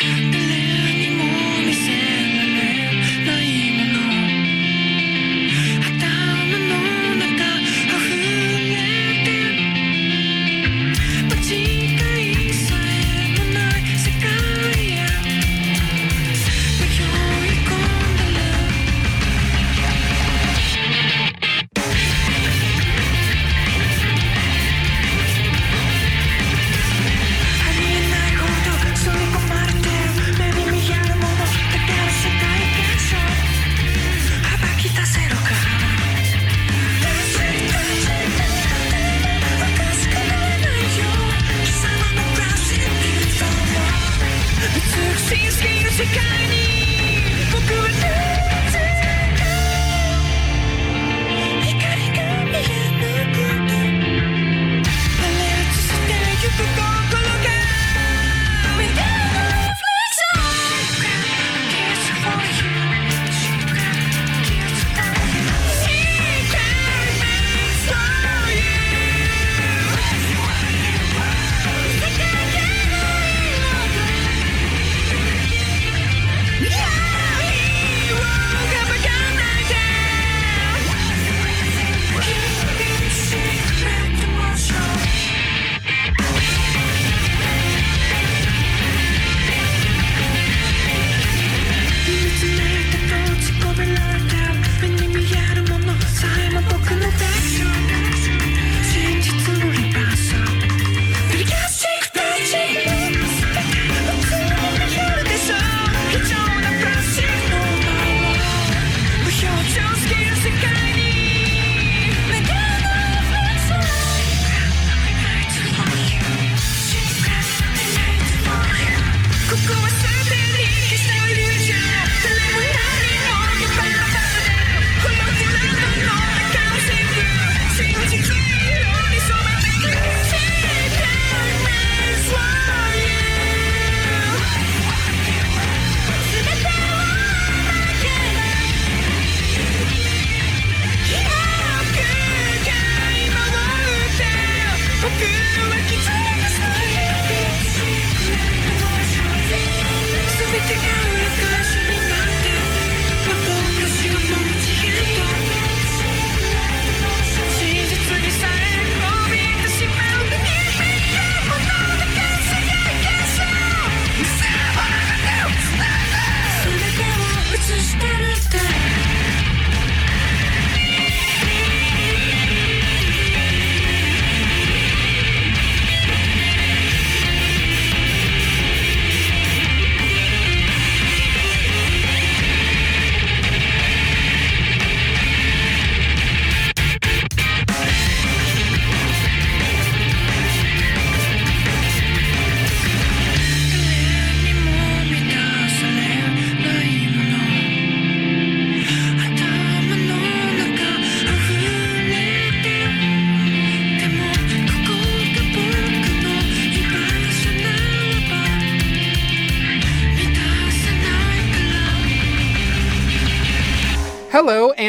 Mm-hmm.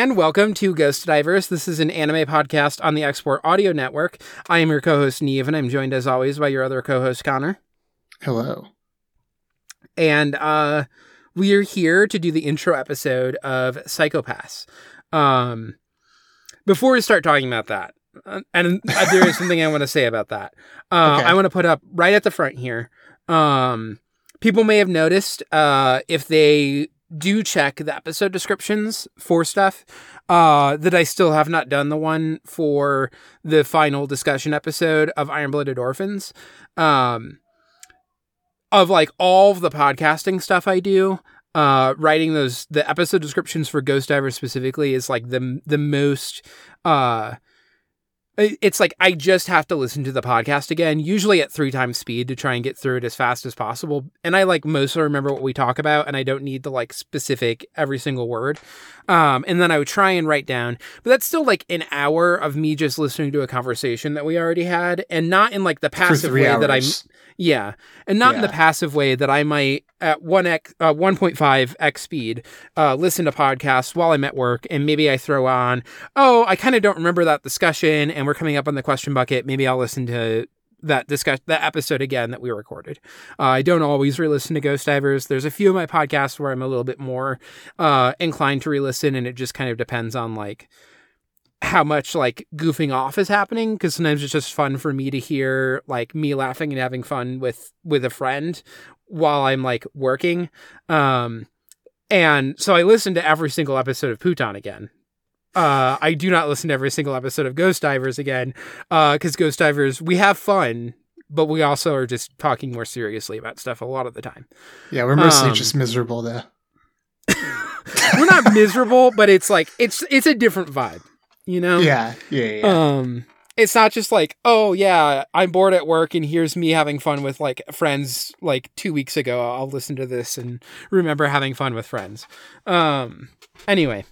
And welcome to Ghost Divers. This is an anime podcast on the Export Audio Network. I am your co-host Niamh, and I'm joined as always by your other co-host Connor. Hello. And uh, we are here to do the intro episode of Psycho-Pass. Um, before we start talking about that, uh, and uh, there is something I want to say about that. Uh, Okay. I want to put up right at the front here. Um, people may have noticed uh, if they do check the episode descriptions for stuff uh, that I still have not done the one for the final discussion episode of Iron Blooded Orphans. Um, of like all of the podcasting stuff I do, uh, writing those the episode descriptions for Ghost Diver specifically is like the the most uh it's like I just have to listen to the podcast again, usually at three times speed to try and get through it as fast as possible. And I like mostly remember what we talk about, and I don't need the like specific every single word. Um, and then I would try and write down, but that's still like an hour of me just listening to a conversation that we already had, and not in like the passive way hours. that I'm yeah, and not in the passive way that I might at one x uh, one point five x speed uh, listen to podcasts while I'm at work, and maybe I throw on, oh, I kind of don't remember that discussion, and we're coming up on the question bucket. Maybe I'll listen to that discuss that episode again that we recorded. Uh, I don't always re-listen to Ghost Divers. There's a few of my podcasts where I'm a little bit more uh, inclined to re-listen, and it just kind of depends on like how much like goofing off is happening because sometimes it's just fun for me to hear like me laughing and having fun with with a friend while I'm like working. Um and so I listened to every single episode of Pootan again. Uh I do not listen to every single episode of Ghost Divers again uh cuz Ghost Divers we have fun but we also are just talking more seriously about stuff a lot of the time. Yeah, we're mostly Um, just miserable there. We're not miserable, but it's like it's it's a different vibe, you know? Yeah, yeah, yeah. yeah. Um, it's not just like, oh yeah, I'm bored at work and here's me having fun with like friends like two weeks ago. I'll listen to this and remember having fun with friends. Um, anyway,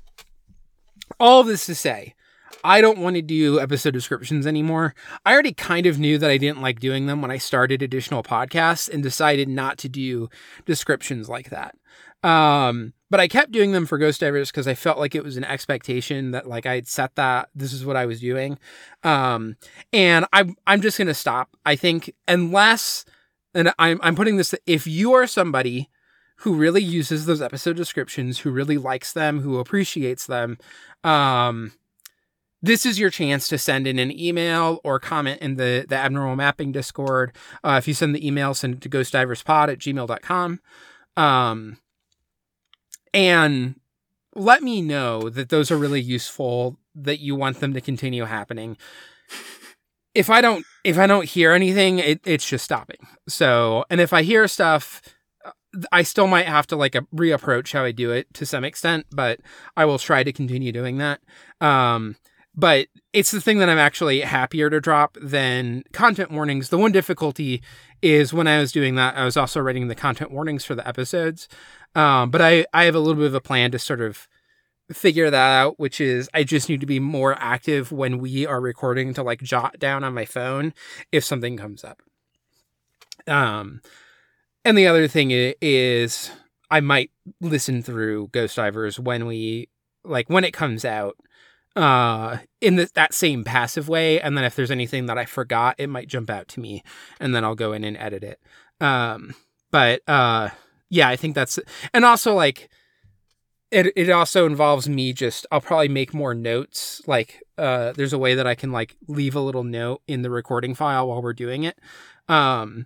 all of this to say, I don't want to do episode descriptions anymore. I already kind of knew that I didn't like doing them when I started additional podcasts and decided not to do descriptions like that. Um, but I kept doing them for Ghost Divers because I felt like it was an expectation that like I had set that this is what I was doing. Um, and I'm I'm just gonna stop. I think unless and I'm I'm putting this if you are somebody who really uses those episode descriptions, who really likes them, who appreciates them, um, this is your chance to send in an email or comment in the, the abnormal mapping discord. Uh, if you send the email, send it to ghostdiverspod at gmail.com. Um, and let me know that those are really useful, that you want them to continue happening. If I don't, if I don't hear anything, it, it's just stopping. So, and if I hear stuff, I still might have to like reapproach how I do it to some extent, but I will try to continue doing that. Um, but it's the thing that I'm actually happier to drop than content warnings. The one difficulty is when I was doing that, I was also writing the content warnings for the episodes. Um, but I, I have a little bit of a plan to sort of figure that out, which is I just need to be more active when we are recording to like jot down on my phone if something comes up. Um, and the other thing is I might listen through Ghost Divers when we like when it comes out uh in the, that same passive way and then if there's anything that I forgot it might jump out to me and then I'll go in and edit it. Um but uh yeah, I think that's and also like it it also involves me just I'll probably make more notes like uh there's a way that I can like leave a little note in the recording file while we're doing it. Um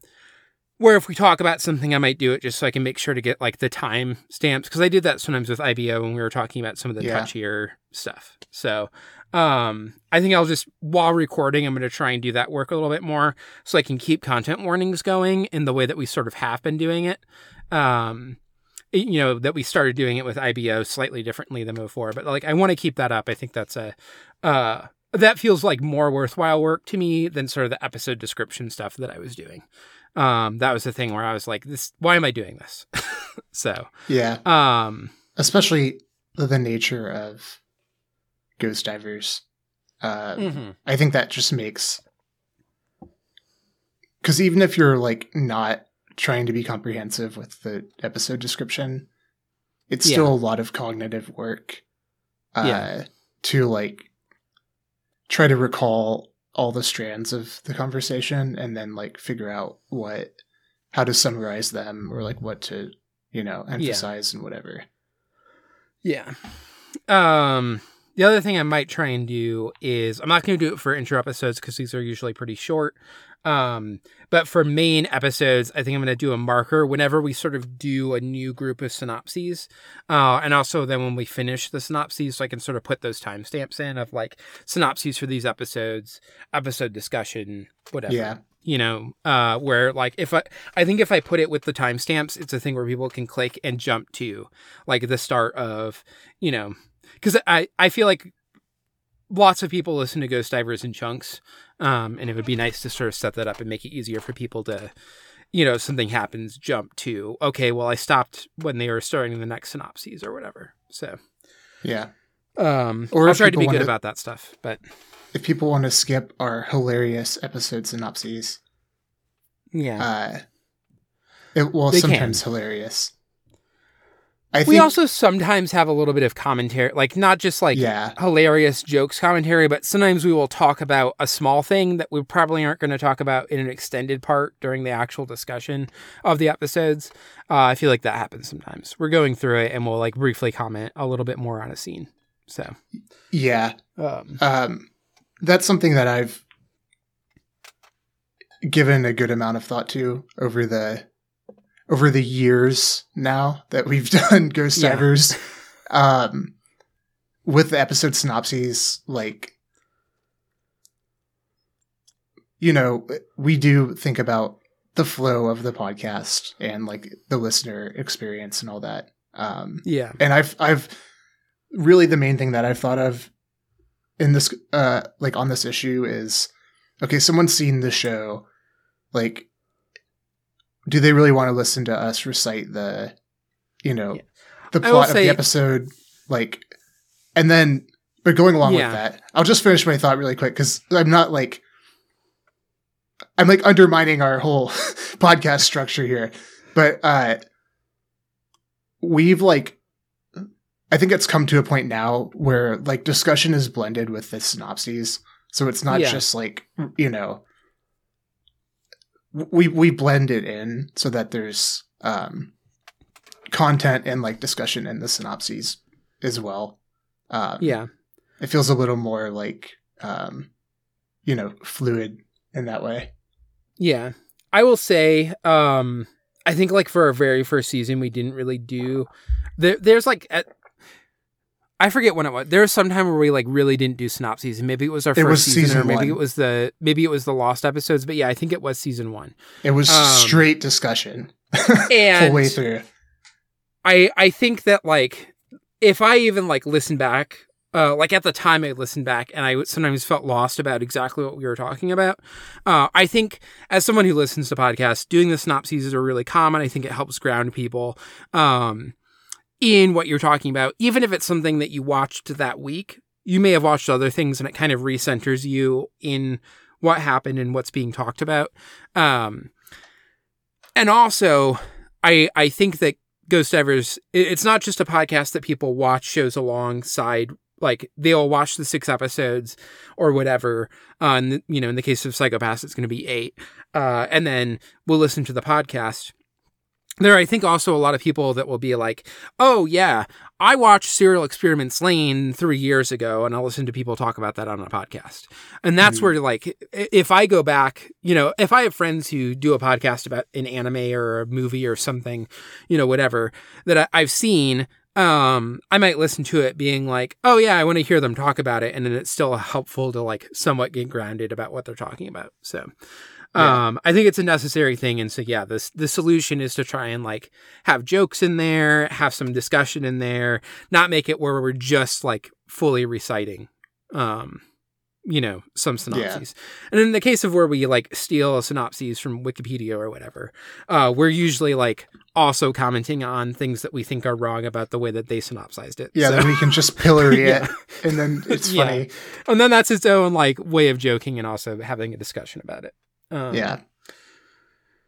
where if we talk about something, I might do it just so I can make sure to get like the time stamps because I did that sometimes with IBO when we were talking about some of the Yeah. touchier stuff. So, um, I think I'll just while recording, I'm going to try and do that work a little bit more so I can keep content warnings going in the way that we sort of have been doing it. Um, you know that we started doing it with IBO slightly differently than before, but like I want to keep that up. I think that's a uh, that feels like more worthwhile work to me than sort of the episode description stuff that I was doing um that was the thing where i was like this why am i doing this so yeah. um Especially the nature of Ghost Divers. Uh, mhm. I think that just makes because even if you're like not trying to be comprehensive with the episode description, it's still Yeah. a lot of cognitive work. Uh, Yeah. To like try to recall all the strands of the conversation and then like figure out what how to summarize them or like what to you know emphasize and whatever. yeah um the other thing i might try and do is i'm not going to do it for intro episodes because these are usually pretty short um but for main episodes i think i'm going to do a marker whenever we sort of do a new group of synopses. Uh and also then when we finish the synopses so i can sort of put those timestamps in of like synopses for these episodes episode discussion whatever Yeah. you know? Uh where like if i i think if i put it with the timestamps it's a thing where people can click and jump to like the start of you know? Because i i feel like lots of people listen to ghost divers in chunks um and it would be nice to sort of set that up and make it easier for people to you know something happens jump to okay well i stopped when they were starting the next synopses or whatever so Yeah. um Or or i'll if try to be good wanna- about that stuff but If people want to skip our hilarious episode synopses, yeah uh it well They can. sometimes hilarious I think we also sometimes have a little bit of commentary, like not just like yeah, hilarious jokes commentary, but sometimes we will talk about a small thing that we probably aren't going to talk about in an extended part during the actual discussion of the episodes. Uh, I feel like that happens sometimes. We're going through it and we'll like briefly comment a little bit more on a scene. So, yeah. um, Um, that's something that I've given a good amount of thought to over the over the years now that we've done Ghost Yeah. Divers. Um, with the episode synopses, like you know, we do think about the flow of the podcast and like the listener experience and all that. Um, yeah, and I've I've really the main thing that I've thought of in this uh like on this issue is okay, someone's seen the show, like do they really want to listen to us recite the you know Yeah. the plot of the episode like and then but going along Yeah. with that, I'll just finish my thought really quick because I'm not like I'm like undermining our whole podcast structure here. But uh we've like I think it's come to a point now where like discussion is blended with the synopses. So it's not Yeah. just like you know we we blend it in so that there's um content and like discussion in the synopses as well. Um, yeah. it feels a little more like um you know fluid in that way Yeah. I will say, um, I think like for our very first season, we didn't really do there, there's like at, I forget when it was. There was some time where we like really didn't do synopses. and Maybe it was our It first was season, season or maybe one. it was the maybe it was the lost episodes. But yeah, I think it was season one. it was Um, straight discussion And full way through I I think that like if I even like listen back, uh, like at the time I listened back and I sometimes felt lost about exactly what we were talking about. Uh, I think as someone who listens to podcasts, doing the synopses are really common. I think it helps ground people um, in what you're talking about, even if it's something that you watched that week. You may have watched other things and it kind of recenters you in what happened and what's being talked about. Um, and also, I I think that Ghost Divers, it- it's not just a podcast that people watch shows alongside. Like they'll watch the six episodes or whatever. Uh, and you know, in the case of Psycho-Pass, it's going to be eight. Uh, and then we'll listen to the podcast. There, are, I think, also a lot of people that will be like, "Oh yeah, I watched Serial Experiments Lain three years ago, and I'll listen to people talk about that on a podcast." And that's Mhm. where, like, if I go back, you know, if I have friends who do a podcast about an anime or a movie or something, you know, whatever that I, I've seen, um, I might listen to it being like, "Oh yeah, I want to hear them talk about it," and then it's still helpful to like somewhat get grounded about what they're talking about. So. Yeah. Um, I think it's a necessary thing, and so yeah, this the solution is to try and like have jokes in there, have some discussion in there, not make it where we're just like fully reciting, um, you know, some synopses. And in the case of where we like steal synopses from Wikipedia or whatever, uh, we're usually like also commenting on things that we think are wrong about the way that they synopsized it. yeah So- then we can just pillory Yeah. it and then it's Yeah. funny and then that's its own like way of joking and also having a discussion about it. Um, yeah.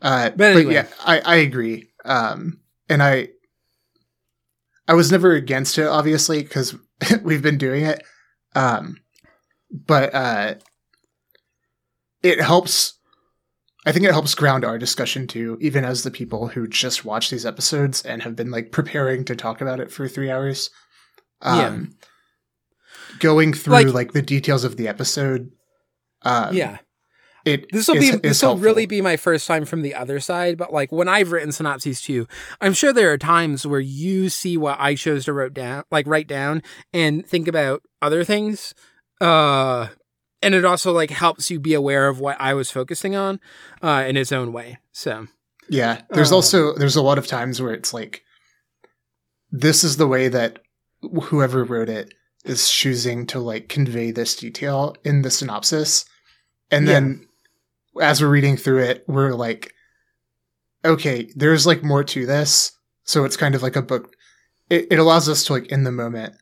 Uh but, But yeah i i agree. Um and i i was never against it obviously because we've been doing it. Um but uh it helps i think it helps ground our discussion too even as the people who just watch these episodes and have been like preparing to talk about it for three hours. Um going through Like- like, the details of the episode um yeah. It This will be this will really be my first time from the other side, but like when I've written synopses too, I'm sure there are times where you see what I chose to write down, like write down and think about other things. Uh and it also like helps you be aware of what I was focusing on uh in its own way. So, Yeah, there's Uh, also there's a lot of times where it's like this is the way that whoever wrote it is choosing to like convey this detail in the synopsis. And Yeah. then as we're reading through it, we're like okay, there's like more to this. So it's kind of like a book it, it allows us to like in the moment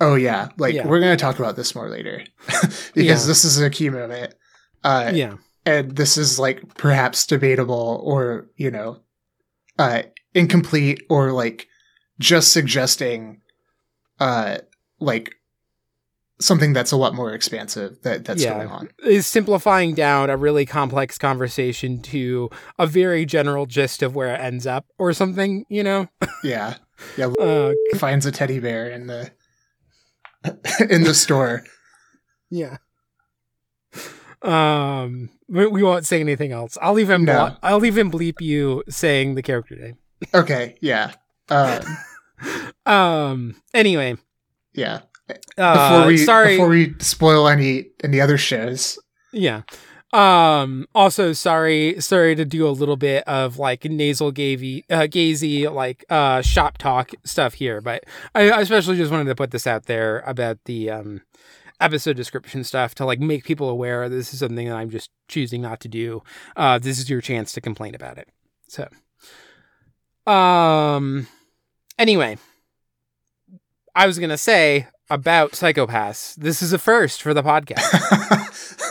oh yeah, like Yeah. we're going to talk about this more later because Yeah. this is a key moment. Uh yeah. and this is like perhaps debatable or you know uh incomplete or like just suggesting uh like something that's a lot more expansive that that's Yeah. going on. is simplifying down a really complex conversation to a very general gist of where it ends up or something, you know? Yeah. Yeah, Uh, finds a teddy bear in the in the store. yeah. Um, we, we won't say anything else. I'll leave him. No. blo- I'll leave him bleep you saying the character name. Okay, yeah. Um Um. Anyway. yeah. Uh, Before we sorry. before we spoil any any other shows. Yeah. Um also sorry sorry to do a little bit of like nasal gazy uh gazy like uh shop talk stuff here, but I, I especially just wanted to put this out there about the um episode description stuff to like make people aware this is something that I'm just choosing not to do. Uh this is your chance to complain about it. So um anyway, I was going to say about Psycho-Pass. This is a first for the podcast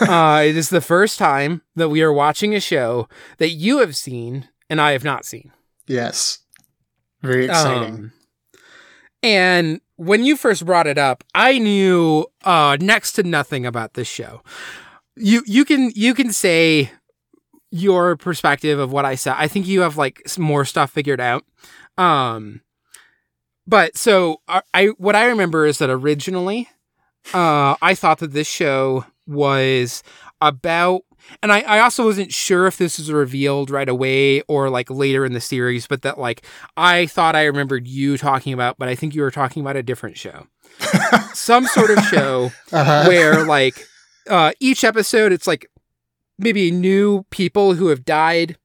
uh, it is the first time that we are watching a show that you have seen and I have not seen. yes. Very exciting. Um, and when you first brought it up, I knew uh, next to nothing about this show. You you can you can say your perspective of what I said. I think you have like more stuff figured out. Um, but so I, I what I remember is that originally, uh, I thought that this show was about and I, I also wasn't sure if this was revealed right away or like later in the series, but that like I thought I remembered you talking about, but I think you were talking about a different show. Some sort of show uh-huh. where like uh each episode it's like maybe new people who have died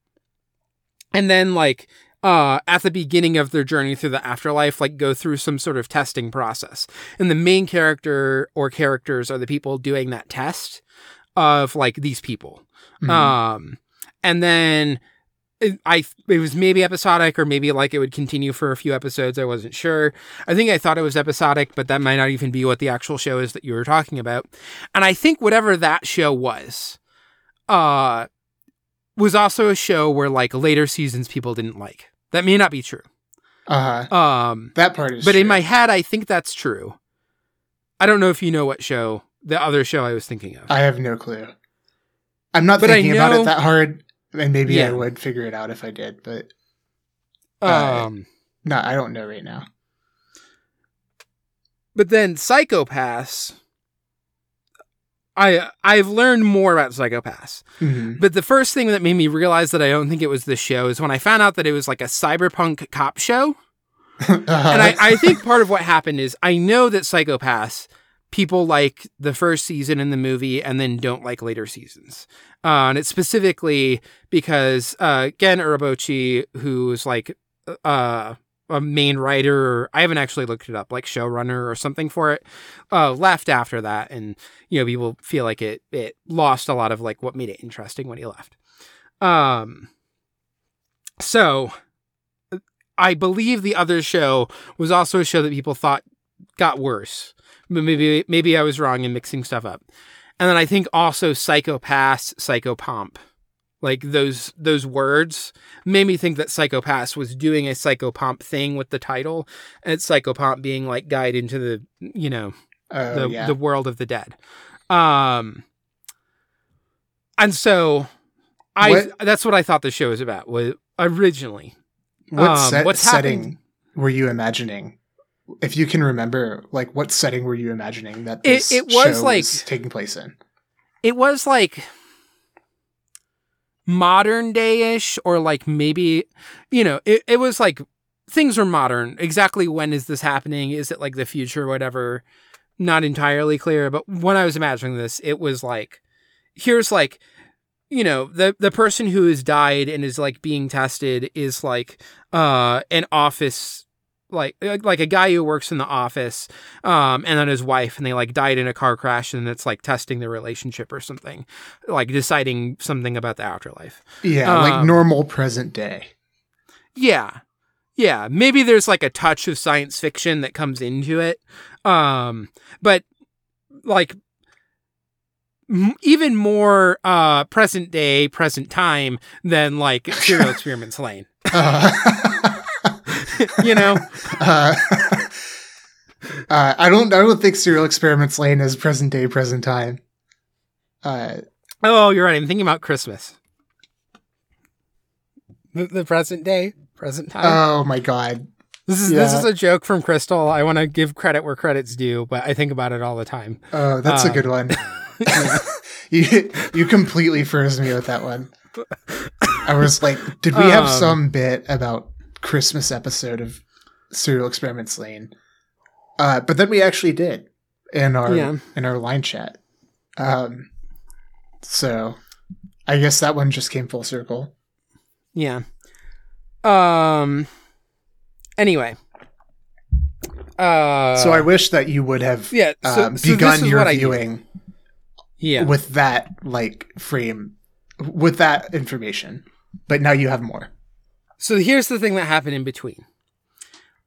and then like uh at the beginning of their journey through the afterlife like go through some sort of testing process and the main character or characters are the people doing that test of like these people Mhm. um and then it, I it was maybe episodic or maybe like it would continue for a few episodes. I wasn't sure. I think I thought it was episodic, but that might not even be what the actual show is that you were talking about. And I think whatever that show was, uh, was also a show where like later seasons people didn't like. That may not be true. uh-huh. Um, That part is but in my head, I think that's true. I don't know if you know what show the other show I was thinking of. I have no clue. I'm not But thinking about it that hard, and maybe I would figure it out if I did, but uh, um, no, I don't know right now. But then Psycho-Pass, I I've learned more about Psycho-Pass. Mhm. But the first thing that made me realize that I don't think it was the show is when I found out that it was like a cyberpunk cop show. Uh-huh. And I, I think part of what happened is I know that Psycho-Pass people like the first season in the movie and then don't like later seasons. Uh, and it's specifically because uh, Gen Urobuchi, who's like uh, a main writer, I haven't actually looked it up, like showrunner or something for it, uh, left after that, and you know people feel like it it lost a lot of like what made it interesting when he left. Um, so I believe the other show was also a show that people thought got worse. Maybe maybe I was wrong in mixing stuff up. And then I think also Psycho-Pass, psychopomp. Like those those words made me think that Psycho-Pass was doing a psychopomp thing with the title, and psychopomp being like guide into the you know Oh, the yeah. the world of the dead. Um, and so I What- that's what I thought the show was about. Was originally what um, set, what's setting happened- were you imagining? If you can remember, like what setting were you imagining that It- this it was show like- taking place in? it was like modern day-ish or like maybe you know it, it was like things are modern. Exactly when is this happening? Is it like the future? Whatever. Not entirely clear but when i was imagining this it was like here's like you know the the person who has died and is like being tested is like uh an office like like a guy who works in the office um and then his wife and they like died in a car crash and it's like testing their relationship or something like deciding something about the afterlife. Yeah, like Um, normal present day. yeah. Yeah maybe there's like a touch of science fiction that comes into it um but like even more uh present day present time than like serial experiments Lain. Uh, you know? Uh, uh, I don't. I don't think Serial Experiments Lain is present day, present time. Uh, Oh, you're right. I'm thinking about Christmas. The, the present day, present time. oh my god. this is this is a joke from Crystal. I want to give credit where credit's due, but I think about it all the time. Oh, that's a Uh, good one. you you completely froze me with that one. I was like, did we have Um, some bit about Christmas episode of Serial Experiments Lain? Uh, but then we actually did in our Yeah. in our line chat. Um, so I guess that one just came full circle. Yeah. Um. Anyway. Uh. so I wish that you would have yeah. So, um, so begun your what I do. viewing Yeah. with that like frame, with that information. But now you have more. So here's the thing that happened in between.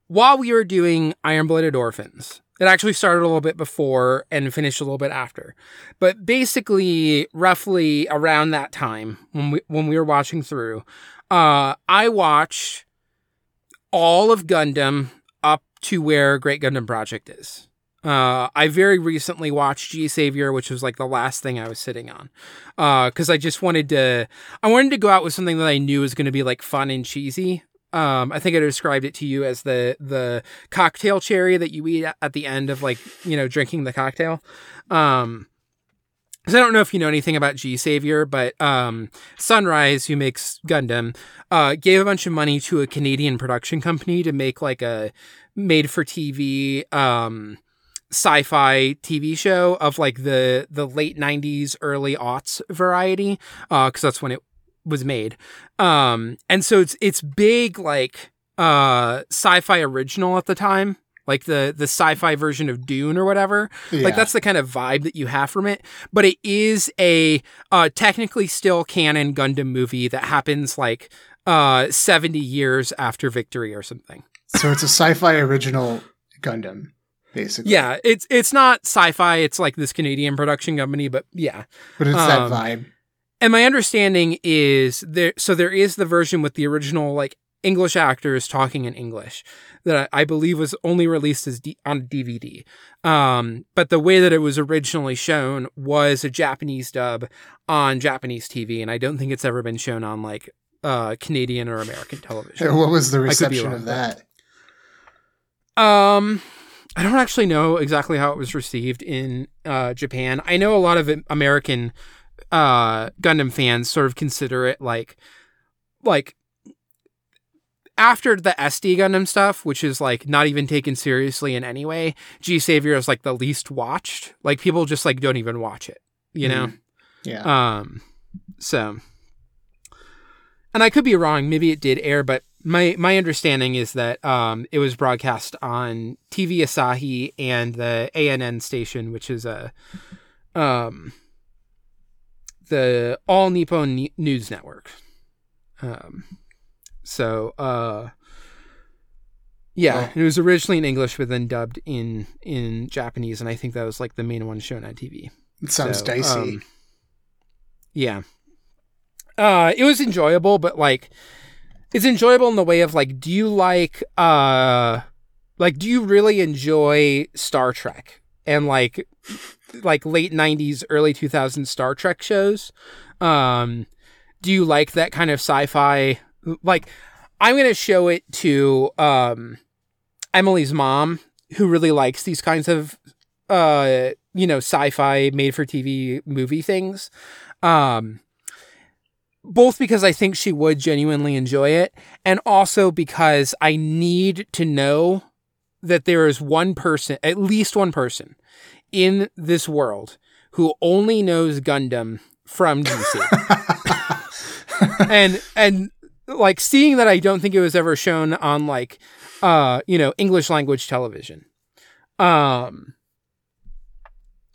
While we were doing Iron Blooded Orphans, it actually started a little bit before and finished a little bit after. But basically, roughly around that time when we when we were watching through, uh, I watched all of Gundam up to where Great Gundam Project is. Uh, I very recently watched G Savior, which was like the last thing I was sitting on, because I just wanted to. I wanted to go out with something that I knew was going to be like fun and cheesy. Um, I think I described it to you as the the cocktail cherry that you eat at- the end of like you know drinking the cocktail. Um, 'cause I don't know if you know anything about G Savior, but um, Sunrise, who makes Gundam, uh, gave a bunch of money to a Canadian production company to make like a made for TV um, sci-fi TV show of like the the late 90s early aughts variety uh cuz that's when it was made. Um and so it's it's big like uh sci-fi original at the time like the the sci-fi version of Dune or whatever. Yeah. like that's the kind of vibe that you have from it. But it is a uh technically still canon Gundam movie that happens like uh 70 years after victory or something. So it's a sci-fi original Gundam, basically. Yeah, it's it's not sci-fi. It's like this Canadian production company, but yeah. but it's Um, that vibe. And my understanding is there. So there is the version with the original like English actors talking in English that I, I believe was only released as D, on DVD. Um, but the way that it was originally shown was a Japanese dub on Japanese TV, and I don't think it's ever been shown on like uh, Canadian or American television. What was the reception of but- that? Um, I don't actually know exactly how it was received in uh, Japan. I know a lot of American uh, Gundam fans sort of consider it like, like after the SD Gundam stuff, which is like not even taken seriously in any way. G Savior is like the least watched. Like people just like don't even watch it. You know. Yeah. Um, so, and I could be wrong. Maybe it did air, but my my understanding is that um, it was broadcast on TV Asahi and the ANN station, which is a um, the All Nippon News Network. Um, so, uh, yeah, Oh. it was originally in English, but then dubbed in in Japanese, and I think that was like the main one shown on TV. it sounds So, dicey. um, yeah. Uh it was enjoyable, but like it's enjoyable in the way of like do you like uh like do you really enjoy Star Trek and like like late 90s early 2000s Star Trek shows? Um do you like that kind of sci-fi like I'm to show it to um Emily's mom who really likes these kinds of uh you know sci-fi made for TV movie things um both because I think she would genuinely enjoy it and also because I need to know that there is one person at least one person in this world who only knows Gundam from DC and and like seeing that I don't think it was ever shown on like uh you know English language television. Um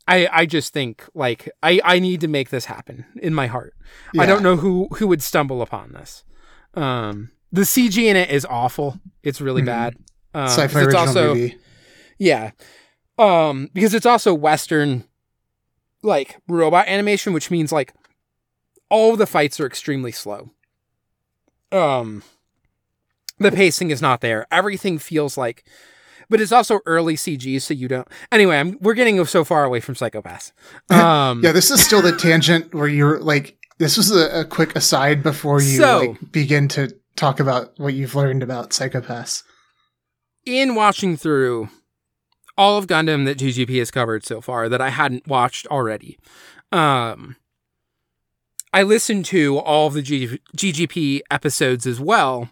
I I just think like I I need to make this happen in my heart. I don't know who who would stumble upon this. Um the CG in it is awful. It's really Mhm. bad. Um, Sci-fi it's original also movie. yeah. Um because it's also western like robot animation which means like all the fights are extremely slow. Um the pacing is not there. Everything feels like, but it's also early CG, so you don't. Anyway, I'm, we're getting so far away from Psycho-Pass. Um, yeah, this is still the tangent where you're like, this was a, a quick aside before you So- like begin to talk about what you've learned about Psycho-Pass. in watching through all of Gundam that GGP has covered so far that I hadn't watched already, um, I listened to all of the G- GGP episodes as well.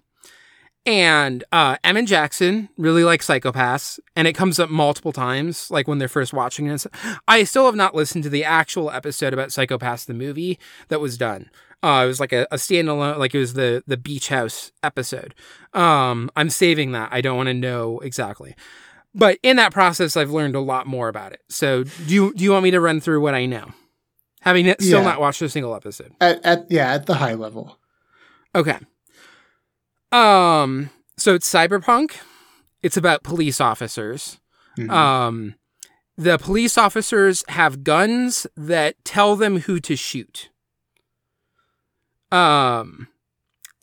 And uh, Emmett Jackson really likes Psycho-Pass, and it comes up multiple times, like when they're first watching it. I still have not listened to the actual episode about Psycho-Pass, the movie that was done. Uh, it was like a, a standalone, like it was the the beach house episode. Um, I'm saving that. I don't want to know exactly, but in that process, I've learned a lot more about it. So, do you do you want me to run through what I know, having still Yeah. not watched a single episode? At, at yeah, at the high level. Okay. Um. So it's cyberpunk. It's about police officers. Mhm. Um, the police officers have guns that tell them who to shoot. Um,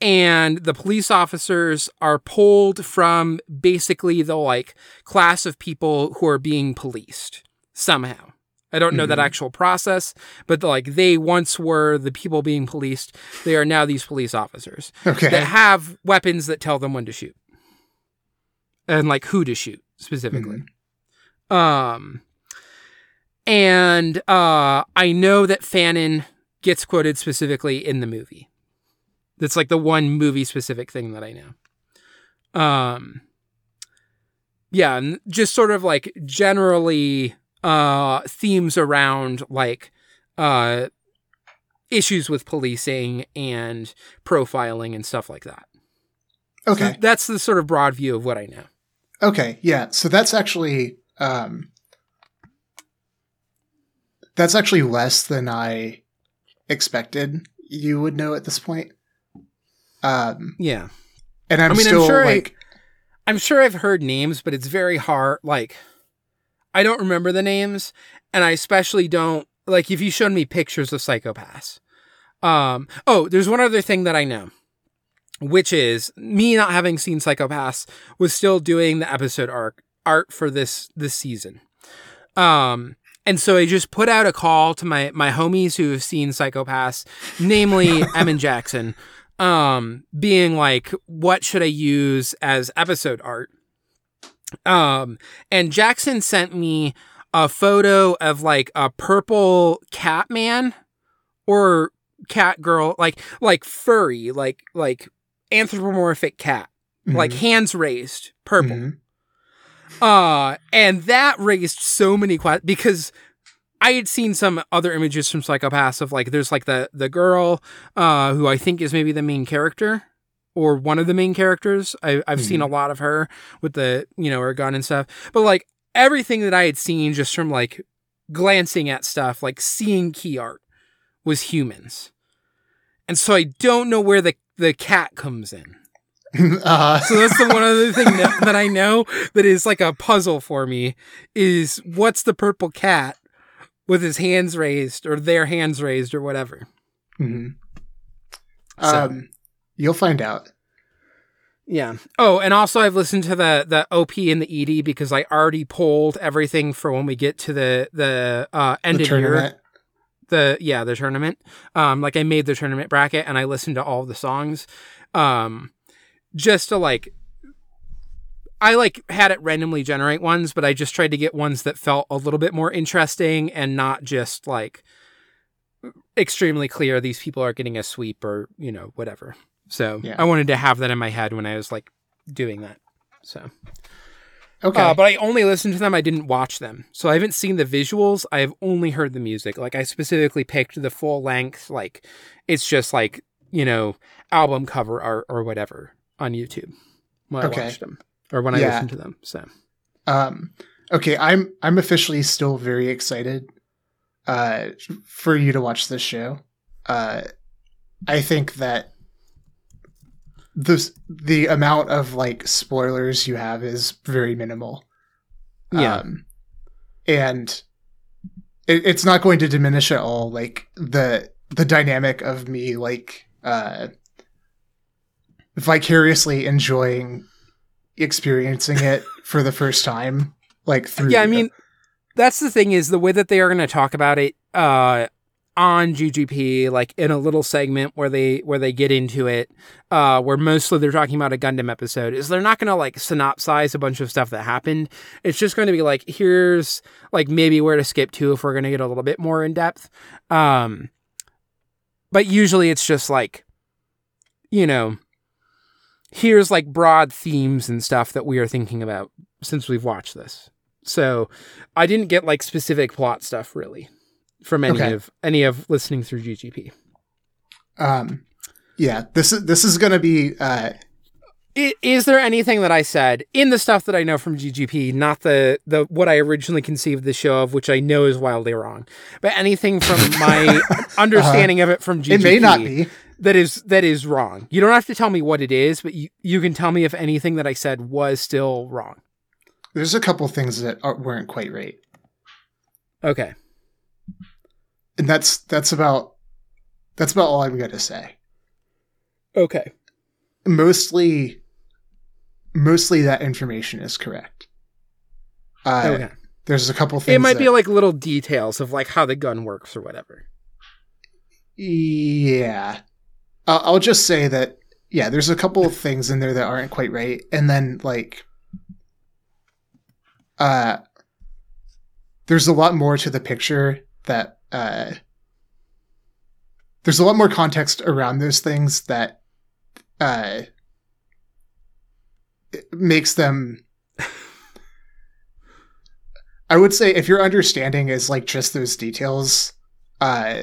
and the police officers are pulled from basically the like class of people who are being policed somehow. I don't know that Mhm. actual process, but like they once were the people being policed. They are now these police officers okay. that have weapons that tell them when to shoot and like who to shoot specifically. Um, and uh, I know that Fanon gets quoted specifically in the movie. That's like the one movie specific thing that I know. Um, yeah, and just sort of like generally uh themes around like uh issues with policing and profiling and stuff like that. So Okay. that's the sort of broad view of what I know. Okay. Yeah. So that's actually um that's actually less than I expected you would know at this point. Um Yeah. and I'm I mean, I'm still sure I- like I'm sure I've heard names, but it's very hard. Like, I don't remember the names, and I especially don't like if you showed me pictures of Psycho-Pass. Um. Oh, there's one other thing that I know, which is me not having seen Psycho-Pass was still doing the episode arc art for this this season. Um. And so I just put out a call to my my homies who have seen Psycho-Pass, namely Emin Jackson um being like what should i use as episode art um and jackson sent me a photo of like a purple cat man or cat girl like like furry like like anthropomorphic cat like Mhm. hands raised purple Mhm. uh, and that raised so many questions because I had seen some other images from Psycho-Pass of like there's like the the girl uh who I think is maybe the main character or one of the main characters. I, I've seen a lot of her with the you know her gun and stuff, but like everything that I had seen just from like glancing at stuff, like seeing key art, was humans, and so I don't know where the the cat comes in. uh, So that's the one other thing that, that I know that is like a puzzle for me is what's the purple cat with his hands raised or their hands raised or whatever. mhm. So- Um you'll find out. Yeah. Oh, and also I've listened to the the OP and the ED because I already pulled everything for when we get to the the uh end The of year. the yeah the tournament. Um like i made the tournament bracket and i listened to all the songs. Um just to like i like had it randomly generate ones but i just tried to get ones that felt a little bit more interesting and not just like extremely clear these people are getting a sweep or you know whatever so Yeah. i wanted to have that in my head when i was like doing that so Okay. uh, but I only listened to them. I didn't watch them, so I haven't seen the visuals. I have only heard the music. Like I specifically picked the full length. Like it's just like you know album cover art or whatever on YouTube when I Okay. watched them or when I listened to them. So Um, okay, I'm I'm officially still very excited uh, for you to watch this show. Uh, I think that the the amount of like spoilers you have is very minimal. Yeah. um, and it, it's not going to diminish at all like the the dynamic of me like uh vicariously enjoying experiencing it for the first time like through Yeah, I mean, that's the thing is the way that they are going to talk about it uh, on GGP, like in a little segment where they where they get into it, uh, where mostly they're talking about a Gundam episode. Is they're not to like synopsize a bunch of stuff that happened. It's just to be like here's like maybe where to skip to if we're to get a little bit more in depth. Um, but usually it's just like, you know, here's like broad themes and stuff that we are thinking about since we've watched this. So I didn't get like specific plot stuff really from any Okay. of any of listening through GGP. um yeah this is this is gonna be uh Is there anything that I said in the stuff that I know from GGP, not the the what I originally conceived the show of, which I know is wildly wrong, but anything from my understanding of it from GGP Uh-huh. it may not be that is that is wrong. You don't have to tell me what it is, but you, you can tell me if anything that I said was still wrong. there's a couple things that are, weren't quite right Okay. And that's that's about that's about all i'm gonna say Okay. mostly mostly that information is correct uh okay. there's a couple things It might that- be like little details of like how the gun works or whatever. Yeah. I'll, I'll just say that, yeah, there's a couple of things in there that aren't quite right. And then, like, uh, there's a lot more to the picture that, uh, there's a lot more context around those things that, uh, makes them. I would say if your understanding is like just those details, uh,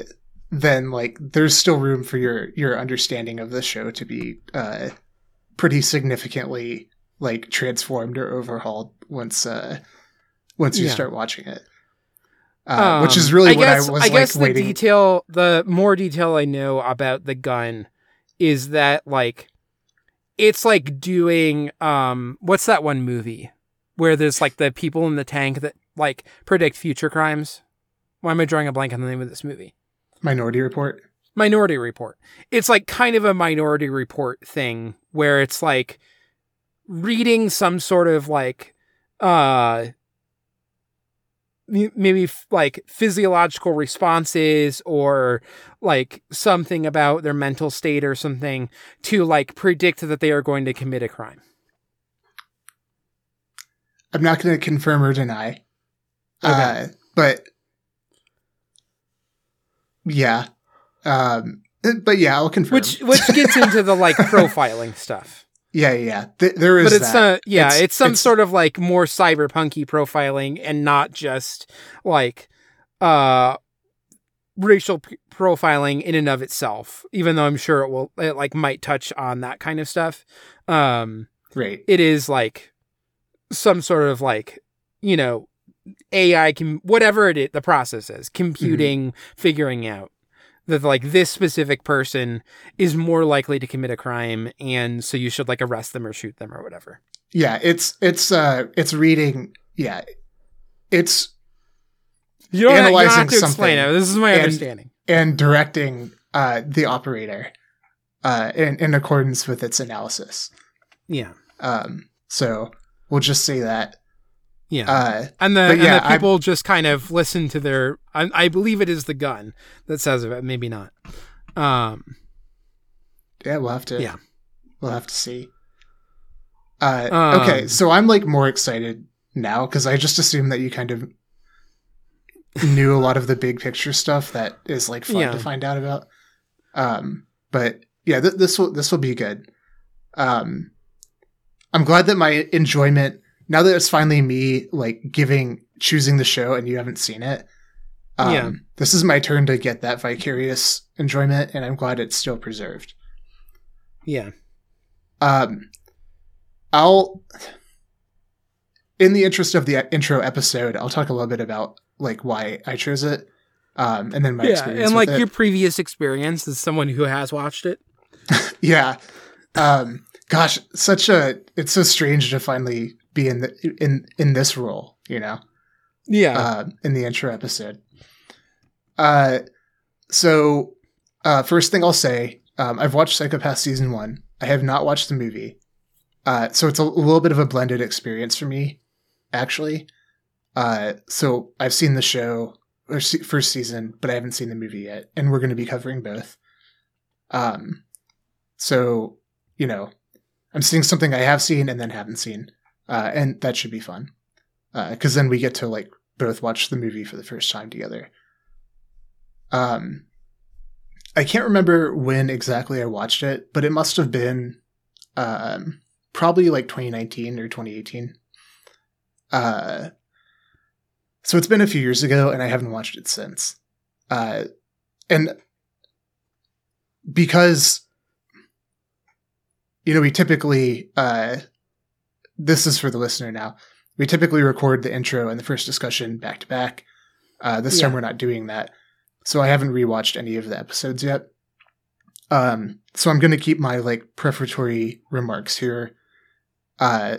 then like there's still room for your your understanding of the show to be uh pretty significantly like transformed or overhauled once uh once you Yeah. start watching it uh, which Um, is really what guess, i was I like guess waiting the detail, the more detail I know about the gun is that like it's like doing um what's that one movie where there's like the people in the tank that like predict future crimes. Why am I drawing a blank on the name of this movie? minority report Minority Report. It's like kind of a Minority Report thing where it's like reading some sort of like uh maybe f- like physiological responses or like something about their mental state or something to like predict that they are going to commit a crime. i'm not going to confirm or deny Okay. uh but yeah um but yeah i'll confirm Which which gets into the like profiling stuff. Yeah yeah. Th- there is but it's that. yeah, It's- it's, some it's- sort of like more cyberpunky profiling and not just like uh racial p- profiling in and of itself. Even though I'm sure it will it like might touch on that kind of stuff. Um right it is like some sort of like you know AI can whatever it is the process is computing figuring out that like this specific person is more likely to commit a crime and so you should like arrest them or shoot them or whatever. yeah it's it's uh it's reading yeah it's You don't, you don't Analyzing have to explain it. This is my and- understanding. and directing uh the operator uh in, in accordance with its analysis Yeah. um so we'll just say that Yeah. uh and the, yeah, and the I- people just kind of listen to their I, I believe it is the gun that says it, maybe not. Um yeah we'll have to Yeah. we'll have to see uh Um, okay so i'm like more excited now because i just assumed that you kind of knew a lot of the big picture stuff that is like fun Yeah. to find out about um but yeah th- this will this will be good um i'm glad that my enjoyment now that it's finally me like giving choosing the show and you haven't seen it um, Yeah. this is my turn to get that vicarious enjoyment and i'm glad it's still preserved yeah. um, I'll, in the interest of the intro episode, I'll talk a little bit about like why I chose it, um, and then my yeah, experience. and like it. your previous experience as someone who has watched it. yeah, um, gosh, such a it's so strange to finally be in the in in this role, you know, Yeah. uh, in the intro episode. Uh, so uh, first thing I'll say, um, I've watched Psycho-Pass season one. I have not watched the movie. Uh, so it's a, a little bit of a blended experience for me, actually. Uh, so I've seen the show or se- first season, but I haven't seen the movie yet, and we're going to be covering both. Um, so you know, I'm seeing something I have seen and then haven't seen, uh, and that should be fun because then we get to like both watch the movie for the first time together. Um, I can't remember when exactly I watched it, but it must have been um, probably like 2019 or 2018. Uh, so it's been a few years ago, and I haven't watched it since. Uh, and because you know, we typically uh, this is for the listener now. We typically record the intro and the first discussion back to back. Uh, this time we're not doing that, so I haven't rewatched any of the episodes yet. Um, so I'm going to keep my like prefatory remarks here, uh,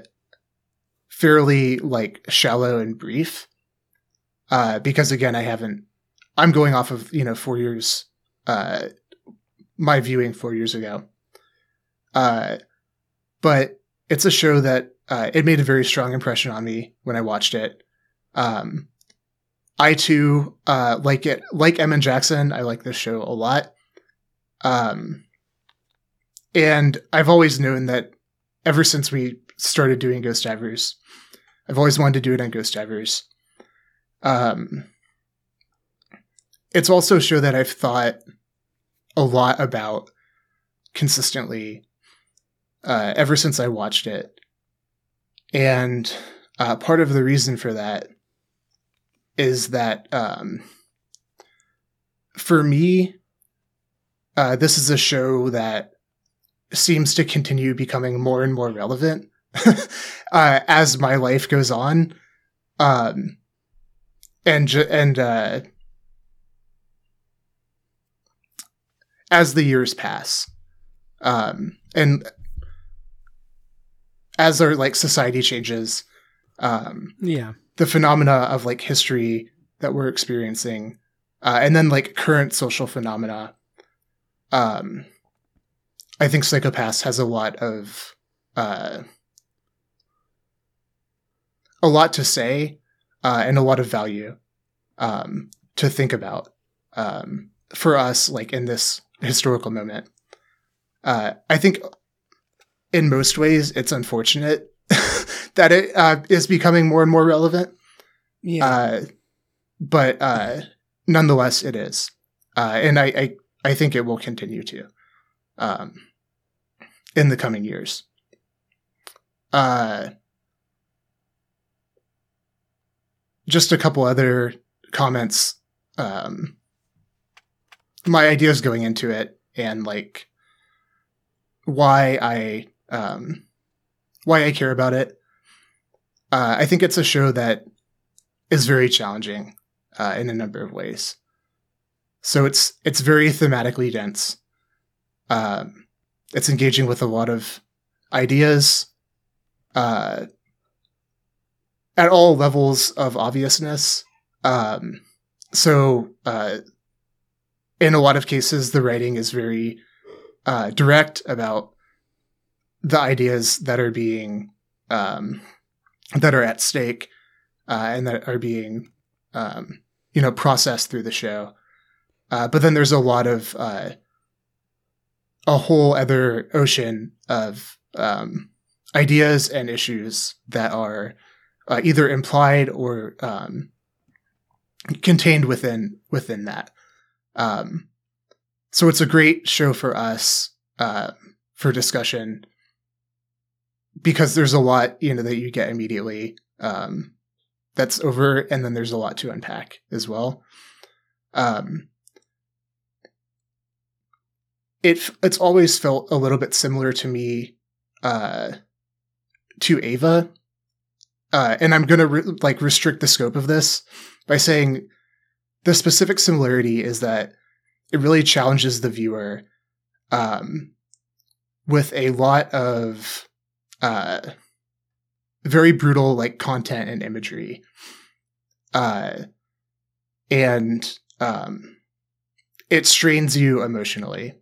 fairly like shallow and brief, uh, because again I haven't. I'm going off of you know four years, uh, my viewing four years ago. Uh, but it's a show that uh, it made a very strong impression on me when I watched it. Um, I too uh, like it, like Emma Jackson. I like this show a lot. Um, and I've always known that ever since we started doing Ghost Divers, I've always wanted to do it on Ghost Divers. Um, it's also a show that I've thought a lot about consistently uh, ever since I watched it. And uh, part of the reason for that is that um, for me, uh, this is a show that seems to continue becoming more and more relevant uh, as my life goes on. Um, and and uh, as the years pass, um, and as our like society changes, um, Yeah. the phenomena of like history that we're experiencing, uh, and then like current social phenomena. Um, I think Psycho-Pass has a lot of uh, a lot to say uh, and a lot of value um, to think about um, for us, like in this historical moment. Uh, I think in most ways it's unfortunate that it uh, is becoming more and more relevant. Yeah. Uh, but uh, nonetheless, it is, uh, and I, I I think it will continue to um, in the coming years. Uh, just a couple other comments. Um, my ideas going into it, and like why I um, why I care about it. Uh, I think it's a show that is very challenging uh, in a number of ways. So it's it's very thematically dense. Um, it's engaging with a lot of ideas uh, at all levels of obviousness. Um, so uh, in a lot of cases, the writing is very uh, direct about the ideas that are being um, that are at stake uh, and that are being um, you know processed through the show. Uh, but then there's a lot of uh, a whole other ocean of um, ideas and issues that are uh, either implied or um, contained within within that. Um, so it's a great show for us uh, for discussion because there's a lot you know that you get immediately um, that's over, and then there's a lot to unpack as well. Um, it it's always felt a little bit similar to me uh, to Eva, uh, and I'm gonna re- like restrict the scope of this by saying the specific similarity is that it really challenges the viewer um, with a lot of uh, very brutal like content and imagery. Uh, and um, it strains you emotionally.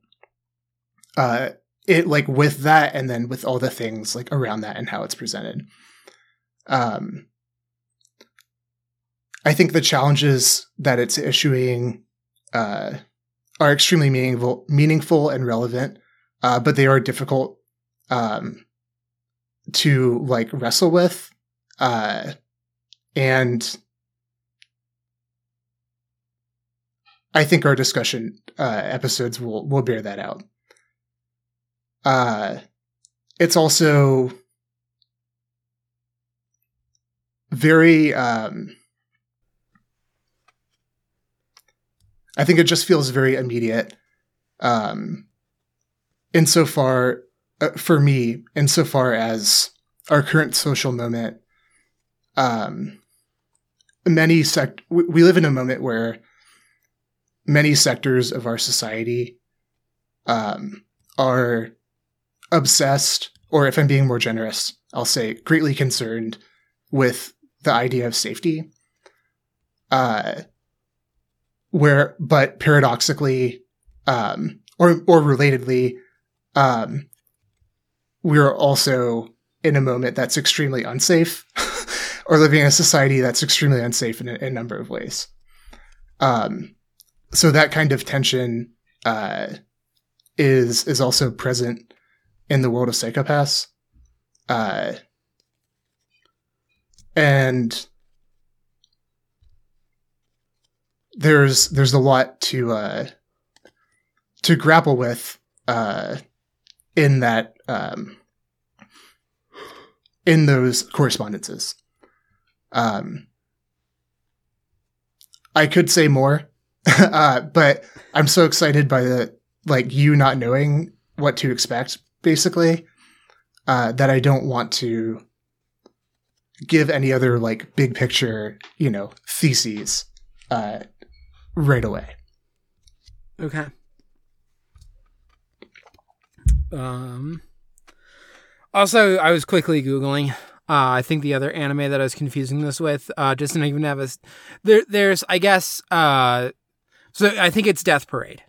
Uh, it like with that and then with all the things like around that and how it's presented. Um I think the challenges that it's issuing uh are extremely meaningful meaningful and relevant, uh, but they are difficult. Um to like wrestle with. Uh and I think our discussion uh, episodes will will bear that out. Uh, it's also very. Um, I think it just feels very immediate. Um, insofar, uh, for me, insofar as our current social moment, um, many sect we, we live in a moment where many sectors of our society um, are obsessed, or if I'm being more generous, I'll say greatly concerned with the idea of safety. Uh, where, but paradoxically, um, or or relatedly, um, we're also in a moment that's extremely unsafe, or living in a society that's extremely unsafe in a, in a number of ways. Um, so that kind of tension uh, is is also present in the world of Psycho-Pass, uh, and there's there's a lot to uh, to grapple with uh, in that um, in those correspondences. Um, I could say more, uh, but I'm so excited by the like you not knowing what to expect, basically, uh, that I don't want to give any other like big picture, you know, theses uh, right away. Okay. Um. Also, I was quickly googling. Uh, I think the other anime that I was confusing this with uh, doesn't even have a. There, there's, I guess. Uh, so I think it's Death Parade,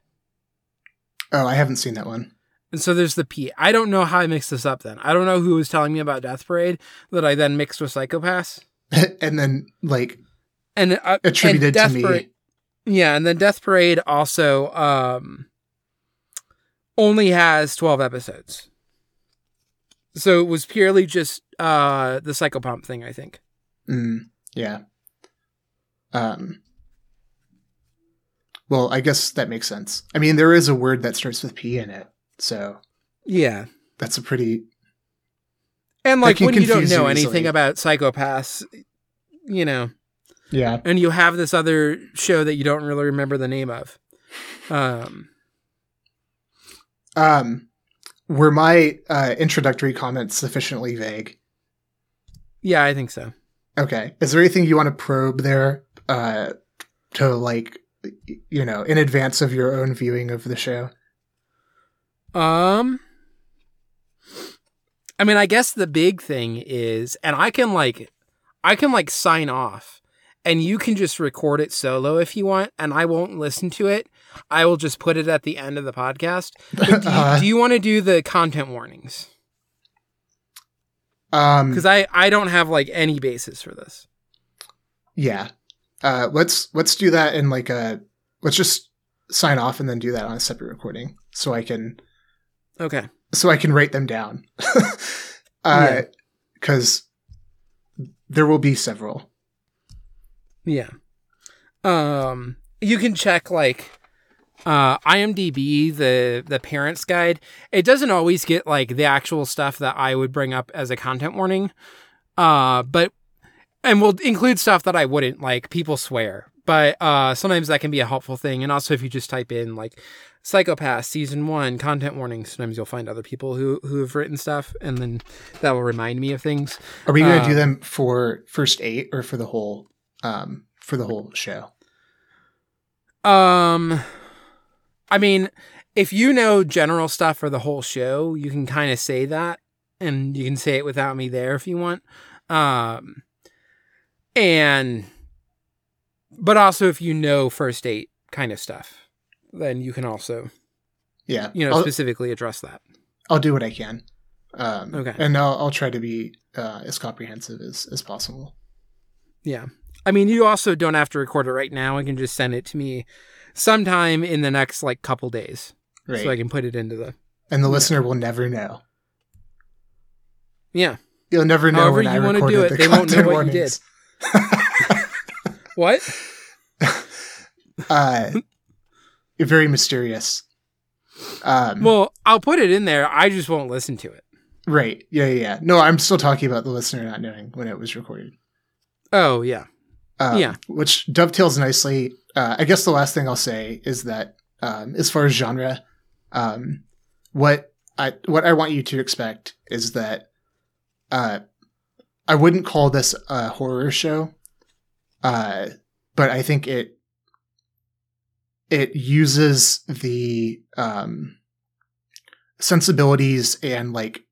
Oh, I haven't seen that one. and so there's the P. I don't know how I mixed this up. Then I don't know who was telling me about Death Parade that I then mixed with Psycho-Pass, and then like and uh, attributed and Death to me. Parade, yeah, and then Death Parade also um only has twelve episodes, so it was purely just uh the Psychopomp thing. I think. Mm, yeah. Um. Well, I guess that makes sense. I mean, there is a word that starts with P in it, so Yeah, that's a pretty. and like when you don't confuse you know anything about Psycho-Pass, you know, Yeah. and you have this other show that you don't really remember the name of. Um. Um. Were my uh, introductory comments sufficiently vague? Yeah, I think so. Okay. Is there anything you want to probe there? Uh, to like, you know, in advance of your own viewing of the show. Um I mean, I guess the big thing is and I can like I can like sign off and you can just record it solo if you want and I won't listen to it. I will just put it at the end of the podcast. Do you, Uh, do you want to do the content warnings? um. Cuz I I don't have like any basis for this. Yeah. Uh, let's let's do that in like a let's just sign off and then do that on a separate recording so I can Okay. so I can write them down. uh, Yeah. because there will be several. Yeah. Um you can check like uh IMDb the the parents guide. It doesn't always get like the actual stuff that I would bring up as a content warning. Uh but and we'll include stuff that I wouldn't like people swear. But uh sometimes that can be a helpful thing and also if you just type in like Psycho-Pass season 1 content warning sometimes you'll find other people who who have written stuff and then that will remind me of things. Are we going to Uh, do them for first eight or for the whole um for the whole show? Um, I mean, if you know general stuff for the whole show, you can kind of say that, and you can say it without me there if you want. Um, and but also if you know first date kind of stuff, then you can also Yeah. you know I'll, specifically address that. I'll do what I can. Um, Okay. and I'll I'll try to be uh, as comprehensive as as possible. Yeah. I mean, you also don't have to record it right now. You can just send it to me sometime in the next like couple days, Right. so I can put it into the. and the Yeah. listener will never know. Yeah. You'll never know However when I you wanna recorded do it, the they won't know content what you warnings. What? uh, very mysterious. Um, Well, I'll put it in there. I just won't listen to it. right. Yeah, yeah, yeah. No, I'm still talking about the listener not knowing when it was recorded. Oh yeah. Um, Yeah. Which dovetails nicely. Uh, I guess the last thing I'll say is that um, as far as genre, um, what I what I want you to expect is that uh, I wouldn't call this a horror show, uh, but I think it it uses the um, sensibilities and like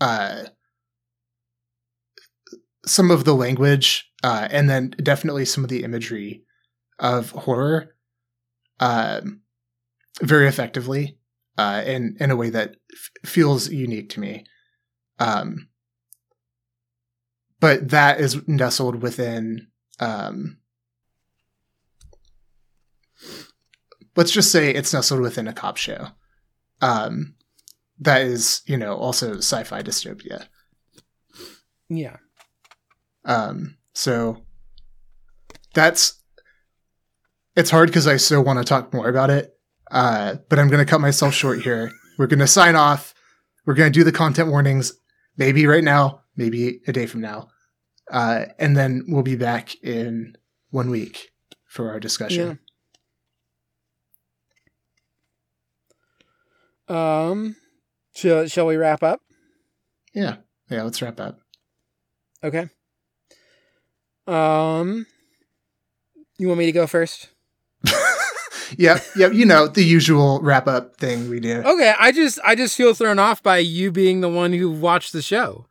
uh, some of the language uh, and then definitely some of the imagery of horror um, very effectively uh, in in a way that f- feels unique to me. Um, but that is nestled within. Um, let's just say it's nestled within a cop show. Um, that is, you know, also sci-fi dystopia. Yeah. Um, so that's it's hard because I so want to talk more about it. Uh, but I'm going to cut myself short here. We're going to sign off. We're going to do the content warnings, maybe right now, maybe a day from now. Uh, and then we'll be back in one week for our discussion. Um. Shall Shall we wrap up? Yeah. Yeah. Let's wrap up. Okay. Um. You want me to go first? Yep. Yep. You know, the usual wrap up thing we do. Okay, I just I just feel thrown off by you being the one who watched the show.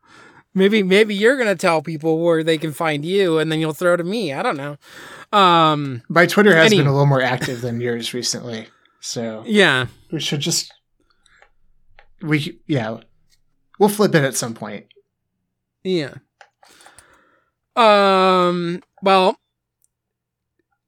Maybe maybe you're gonna tell people where they can find you, and then you'll throw to me. I don't know. Um, My Twitter has Any- been a little more active than yours recently. So yeah, we should just we yeah we'll flip it at some point yeah. Um, well,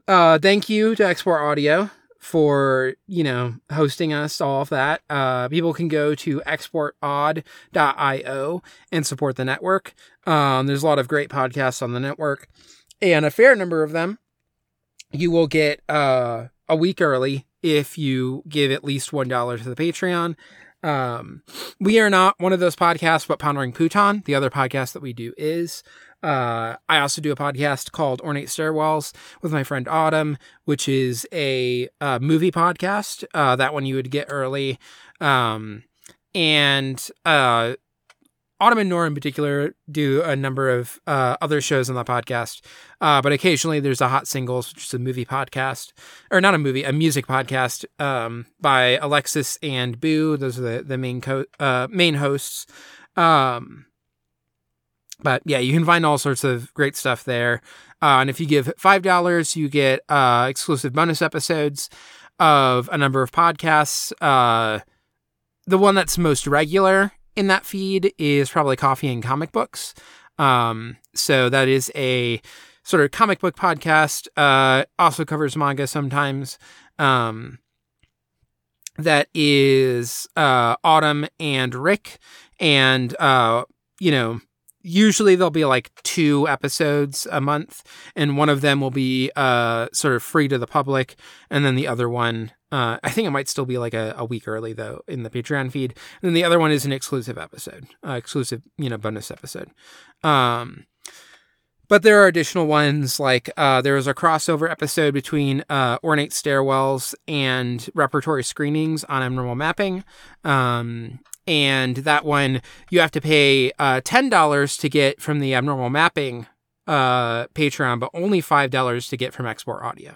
uh, thank you to Export Audio for you know hosting us all of that. Uh people can go to exportaud.io and support the network. Um there's a lot of great podcasts on the network and a fair number of them you will get uh a week early if you give at least one dollar to the patreon. Um we are not one of those podcasts but pondering Pootan the other podcast that we do is uh, I also do a podcast called Ornate Stairwells with my friend Autumn, which is a uh, movie podcast. Uh, that one you would get early. Um, and uh, Autumn and Nora in particular do a number of uh, other shows on the podcast. Uh, but occasionally there's a Hot Singles, which is a movie podcast, or not a movie, a music podcast um, by Alexis and Boo. Those are the, the main co- uh, main hosts. Um, but yeah, you can find all sorts of great stuff there. Uh, and if you give five dollars, you get uh, exclusive bonus episodes of a number of podcasts. Uh, the one that's most regular in that feed is probably Coffee and Comic Books. Um, so that is a sort of comic book podcast. Uh, also covers manga sometimes. Um, that is uh, Autumn and Rick, and uh, you know usually there'll be like two episodes a month and one of them will be uh sort of free to the public and then the other one uh i think it might still be like a, a week early though in the patreon feed and then the other one is an exclusive episode uh, exclusive you know bonus episode. Um but there are additional ones like uh, there was a crossover episode between uh, ornate stairwells and repertory screenings on abnormal mapping. Um, and that one you have to pay uh, $10 to get from the abnormal mapping uh, patreon but only $5 to get from export audio.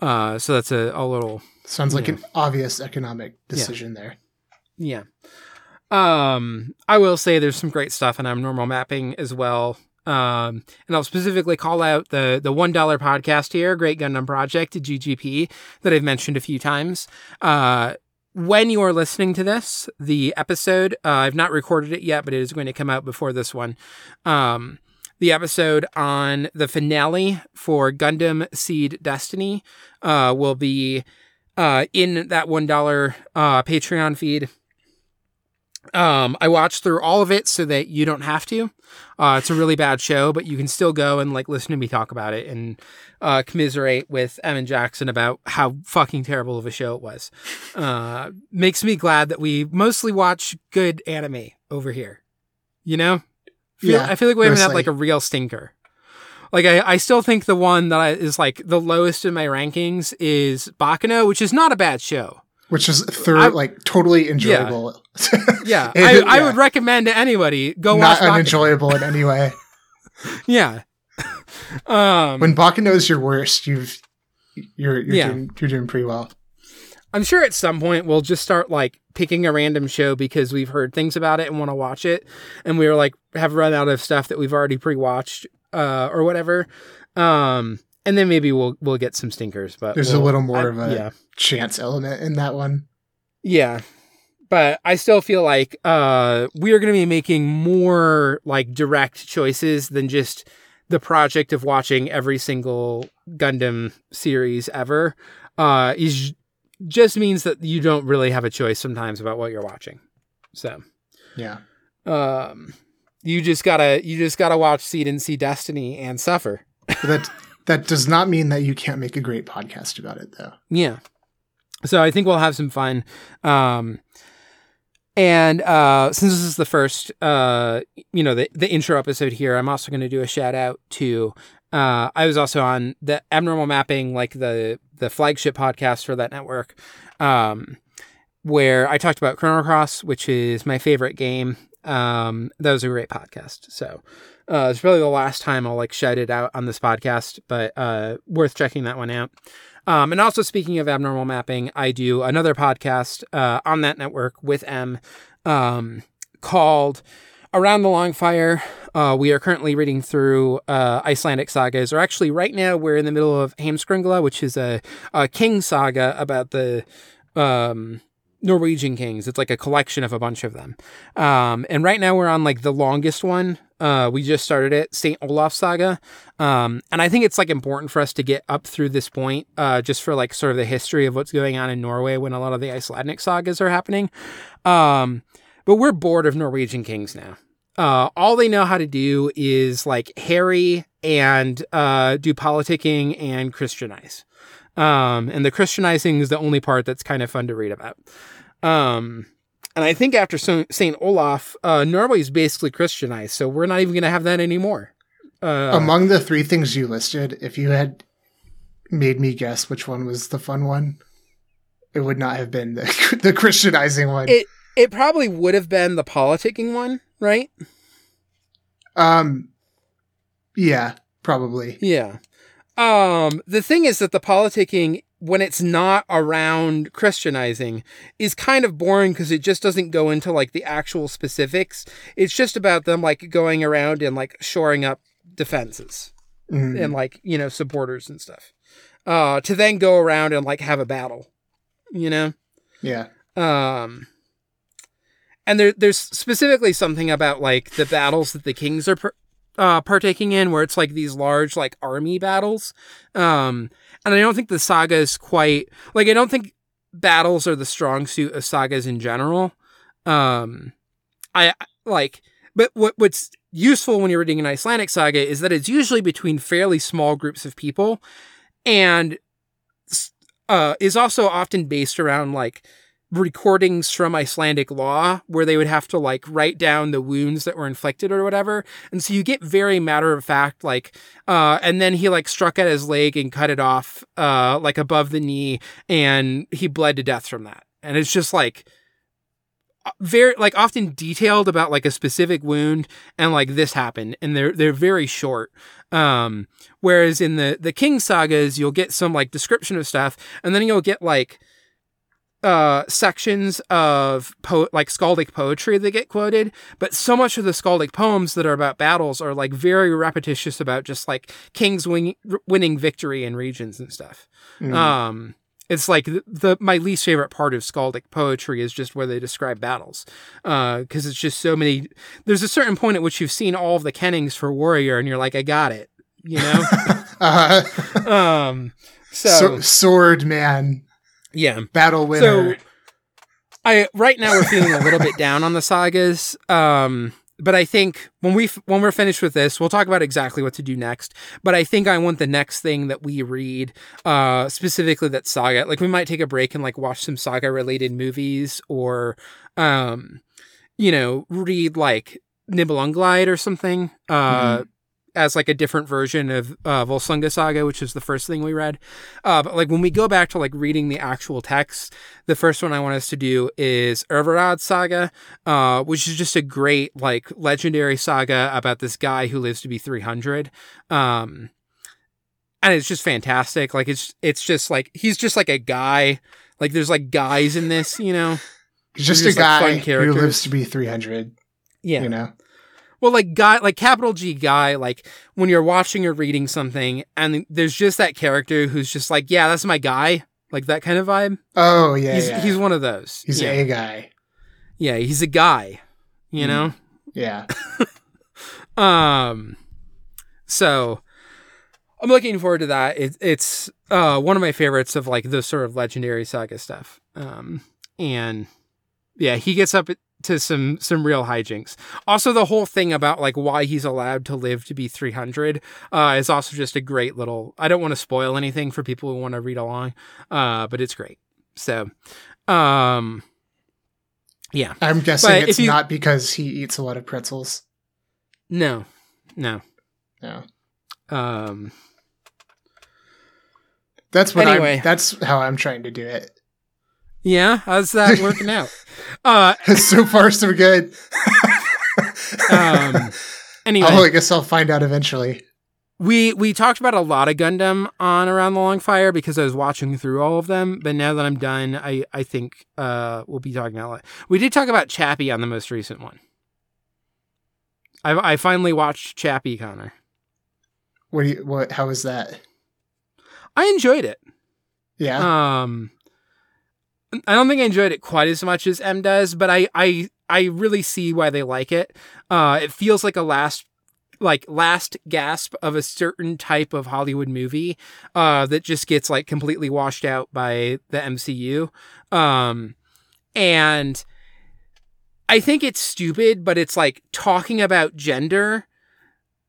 Uh, so that's a, a little sounds like Yeah. an obvious economic decision there. Yeah. Um i will say there's some great stuff in abnormal mapping as well. Um and i'll specifically call out the the one dollar podcast here great gundam project ggp that i've mentioned a few times. Uh when you are listening to this, the episode, uh, I've not recorded it yet, but it is going to come out before this one. Um, the episode on the finale for Gundam Seed Destiny uh, will be uh, in that $1 uh, Patreon feed. Um, I watched through all of it so that you don't have to. Uh, it's a really bad show, but you can still go and like listen to me talk about it and uh, commiserate with Evan Jackson about how fucking terrible of a show it was. Uh, makes me glad that we mostly watch good anime over here. You know, feel, Yeah, I feel like we haven't had like a real stinker. Like I, I still think the one that I, is like the lowest in my rankings is Baccano, which is not a bad show. Which is third, I- like totally enjoyable. Yeah, It- I, I would recommend to anybody go not watch Not unenjoyable in any way. Yeah. um, When Baccano is your worst, you've you're you're Yeah. doing you're doing pretty well. I'm sure at some point we'll just start like picking a random show because we've heard things about it and want to watch it, and we're like have run out of stuff that we've already pre-watched uh, or whatever. Um, and then maybe we'll we'll get some stinkers, but There's a we'll- little more I- of a yeah chance element in that one. yeah. But I still feel like uh, we are going to be making more like direct choices than just the project of watching every single Gundam series ever. Uh, is just means that you don't really have a choice sometimes about what you're watching. So, Yeah. um, you just gotta you just gotta watch Seed and Seed Destiny and suffer. But that that does not mean that you can't make a great podcast about it though. Yeah. So I think we'll have some fun. Um, and uh, since this is the first, uh, you know, the, the intro episode here, I'm also going to do a shout out to. Uh, I was also on the Abnormal Mapping, like the the flagship podcast for that network, um, where I talked about Chrono Cross, which is my favorite game. Um, that was a great podcast. So uh, it's probably the last time I'll like shout it out on this podcast, but uh, worth checking that one out. Um, and also, speaking of abnormal mapping, I do another podcast uh, on that network with M um, called Around the Long Fire. Uh, we are currently reading through uh, Icelandic sagas, or actually, right now, we're in the middle of Heimskringla, which is a, a king saga about the um, Norwegian kings. It's like a collection of a bunch of them. Um, and right now, we're on like the longest one. Uh, we just started it, St. Olaf Saga. Um, and I think it's like important for us to get up through this point, uh, just for like sort of the history of what's going on in Norway when a lot of the Icelandic sagas are happening. Um, but we're bored of Norwegian kings now. Uh, all they know how to do is like harry and uh, do politicking and Christianize. Um, and the Christianizing is the only part that's kind of fun to read about. Um, and I think after St. Olaf, uh, Norway's basically Christianized, so we're not even going to have that anymore. Uh, Among the three things you listed, if you had made me guess which one was the fun one, it would not have been the, the Christianizing one. It- it probably would have been the politicking one, right? um, yeah, probably. Yeah. Um, the thing is that the politicking, when it's not around Christianizing, is kind of boring because it just doesn't go into like the actual specifics. It's just about them like going around and like shoring up defenses Mm. and like, you know, supporters and stuff. Uh, to then go around and like have a battle, you know? Yeah. Um, and there, there's specifically something about like the battles that the kings are per, uh, partaking in, where it's like these large like army battles. Um, and I don't think the saga is quite like I don't think battles are the strong suit of sagas in general. Um, I like, but what what's useful when you're reading an Icelandic saga is that it's usually between fairly small groups of people, and uh, is also often based around like recordings from Icelandic law where they would have to like write down the wounds that were inflicted or whatever. And so you get very matter of fact, like, uh, and then he like struck at his leg and cut it off, uh, like above the knee and he bled to death from that. And it's just like, very like often detailed about like a specific wound and like this happened and they're they're very short um whereas in the the king sagas you'll get some like description of stuff and then you'll get like uh sections of po- like skaldic poetry that get quoted but so much of the skaldic poems that are about battles are like very repetitious about just like kings win- winning victory in regions and stuff Mm. um It's like the, the my least favorite part of skaldic poetry is just where they describe battles, because it's just so many. There's a certain point at which you've seen all of the kennings for warrior, and you're like, I got it, you know. uh, um, so, so, sword man, yeah, battle winner. So I right now we're feeling a little bit down on the sagas. Um, but I think when we when we're finished with this, we'll talk about exactly what to do next. But I think I want the next thing that we read, uh, specifically that saga. Like we might take a break and like watch some saga related movies, or, um, you know, read like Nibelungenlied or something. Uh, Mhm. As like a different version of uh, Volsunga Saga, which is the first thing we read. Uh, but like when we go back to like reading the actual text, the first one I want us to do is Orvar-Odd Saga, uh, which is just a great like legendary saga about this guy who lives to be 300. Um, and it's just fantastic. Like it's it's just like he's just like a guy. Like there's like guys in this, you know. He's just They're a just, like, guy who lives to be 300, Yeah. you know? Well, like guy, like capital G guy, like when you're watching or reading something, and there's just that character who's just like, yeah, that's my guy, like that kind of vibe. Oh, yeah. he's yeah. he's one of those. He's yeah. a guy. yeah, he's a guy. You Mm. know. Yeah. Um, so I'm looking forward to that. It, it's uh one of my favorites of like the sort of legendary saga stuff. Um, and yeah, he gets up to some some real hijinks. Also, the whole thing about like why he's allowed to live to be 300 uh, is also just a great little. I don't want to spoil anything for people who want to read along, uh, but it's great. So, um, yeah, I'm guessing But it's you- not because he eats a lot of pretzels. no, no. No. Um, That's what Anyway. I'm, that's how I'm trying to do it. Yeah, how's that working out? Uh, so far, so good. um, anyway, oh, I guess I'll find out eventually. We we talked about a lot of Gundam on Around the Long Fire because I was watching through all of them. But now that I'm done, I I think uh we'll be talking about. a lot. We did talk about Chappie on the most recent one. I I finally watched Chappie, Connor. What? Do you, what? How was that? I enjoyed it. Yeah. Um, I don't think I enjoyed it quite as much as M does, but I I I really see why they like it. Uh, it feels like a last like last gasp of a certain type of Hollywood movie uh, that just gets like completely washed out by the MCU. Um, and I think it's stupid, but it's like talking about gender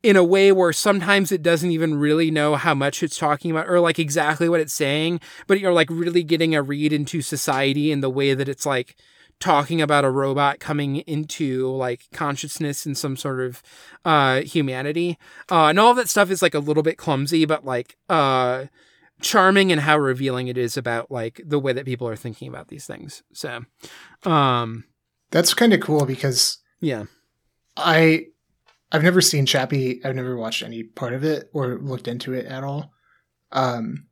in a way where sometimes it doesn't even really know how much it's talking about or like exactly what it's saying, but you're like really getting a read into society in the way that it's like talking about a robot coming into like consciousness and some sort of uh humanity. Uh and all that stuff is like a little bit clumsy, but like uh charming and how revealing it is about like the way that people are thinking about these things. So um That's kind of cool because yeah. I I've never seen Chappie. I've never watched any part of it or looked into it at all. Um,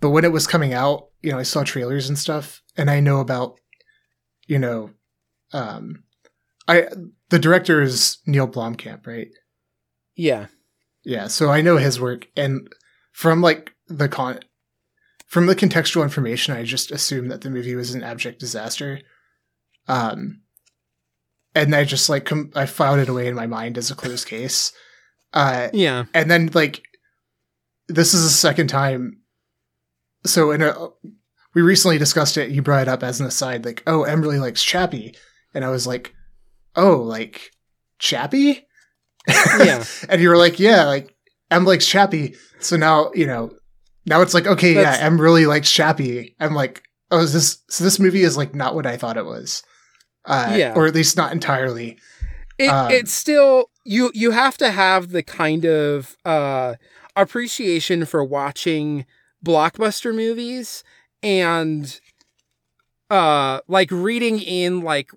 but when it was coming out, you know, I saw trailers and stuff, and I know about, you know, um, I the director is Neil Blomkamp, right? Yeah. Yeah, so I know his work, and from like the con, from the contextual information, I just assumed that the movie was an abject disaster. Um, and I just like com- I filed it away in my mind as a closed case. Uh, Yeah. and then like this is the second time. So in a, we recently discussed it. You brought it up as an aside, like, oh, Em really likes Chappie, and I was like, oh, like Chappie. Yeah. and you were like, yeah, like Em likes Chappie. So now, you know, now it's like, okay, That's- yeah, Em really likes Chappie. I'm like, oh, is this, so this movie is like not what I thought it was. Uh, Yeah. Or at least not entirely. It, Um, it's still you you have to have the kind of uh appreciation for watching blockbuster movies and uh like reading in like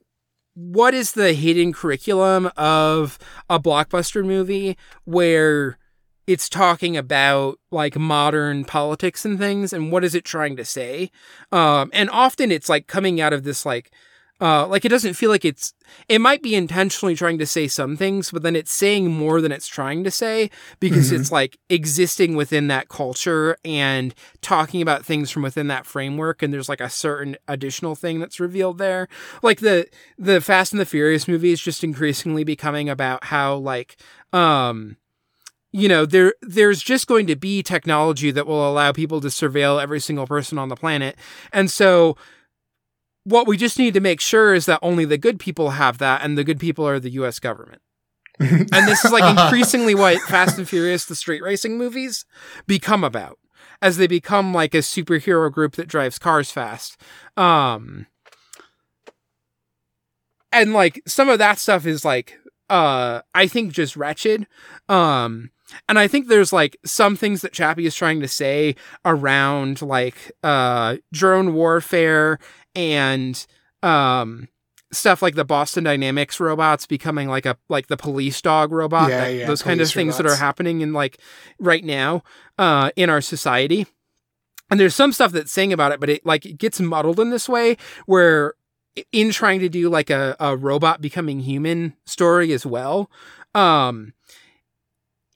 what is the hidden curriculum of a blockbuster movie where it's talking about like modern politics and things and what is it trying to say um and often it's like coming out of this like Uh, like it doesn't feel like it's it might be intentionally trying to say some things, but then it's saying more than it's trying to say because Mhm. it's like existing within that culture and talking about things from within that framework. And there's like a certain additional thing that's revealed there. Like the the Fast and the Furious movie is just increasingly becoming about how like um you know there there's just going to be technology that will allow people to surveil every single person on the planet and so what we just need to make sure is that only the good people have that and the good people are the US government. And this is like increasingly what Fast and Furious the street racing movies become about as they become like a superhero group that drives cars fast. Um and like some of that stuff is like uh I think just wretched. Um and I think there's like some things that Chappie is trying to say around like uh drone warfare and um stuff like the Boston Dynamics robots becoming like a like the police dog robot Yeah, that- yeah, those kind of things that are happening in like right now uh in our society. And there's some stuff that's saying about it but it like it gets muddled in this way where in trying to do like a, a robot becoming human story as well um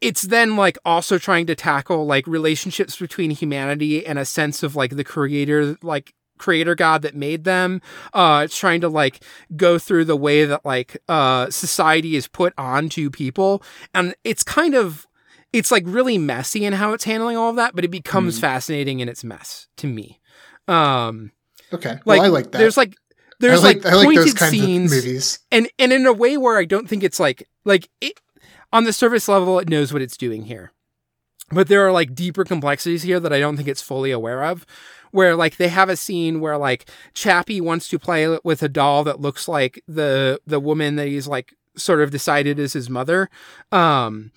it's then like also trying to tackle like relationships between humanity and a sense of like the creator like creator god that made them uh it's trying to like go through the way that like uh society is put onto people and it's kind of it's like really messy in how it's handling all of that but it becomes Mhm. fascinating in its mess to me um okay. like I like that. there's like there's I like, like, I pointed those kinds scenes of movies. and and in a way where I don't think it's like like it on the surface level it knows what it's doing here. But there are like deeper complexities here that I don't think it's fully aware of. Where like they have a scene where like Chappie wants to play with a doll that looks like the the woman that he's like sort of decided is his mother. Um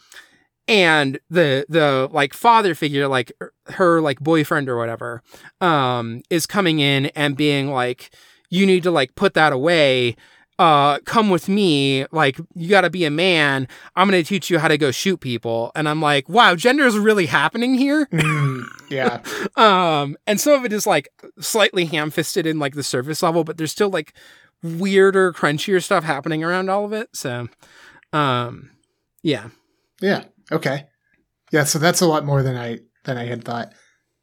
and the the like father figure like her like boyfriend or whatever um is coming in and being like you need to like put that away uh come with me like you got to be a man i'm going to teach you how to go shoot people and i'm like wow gender is really happening here Mm, yeah. um and some of it is like slightly ham-fisted in like the surface level but there's still like weirder crunchier stuff happening around all of it so um yeah Yeah. Okay. Yeah. So that's a lot more than I than I had thought.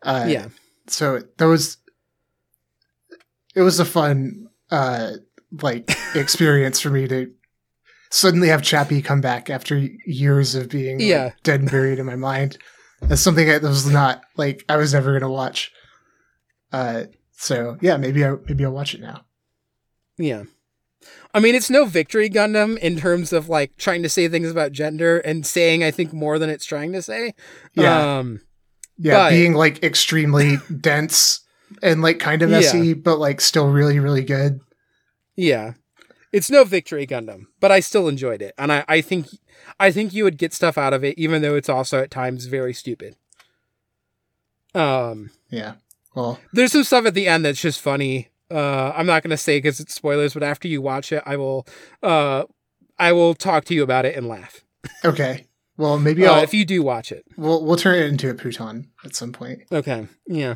Uh, yeah So that was it was a fun uh like experience for me to suddenly have Chappie come back after years of being like, Yeah. dead and buried in my mind. That's something that was not like I was never gonna watch. Uh, so yeah, maybe I maybe I'll watch it now. Yeah. I mean, it's no victory Gundam in terms of like trying to say things about gender and saying, I think, more than it's trying to say. Yeah. Um, Yeah, But- being like extremely dense and like kind of Yeah. messy, but like still really really good. Yeah. It's no victory Gundam, but I still enjoyed it. And I, I think I think you would get stuff out of it, even though it's also at times very stupid. Um Yeah. Well, there's some stuff at the end that's just funny. Uh I'm not gonna say because it's spoilers, but after you watch it, I will uh I will talk to you about it and laugh. okay. Well, maybe Uh, I'll if you do watch it. we'll we'll turn it into a Pootan at some point. Okay. Yeah.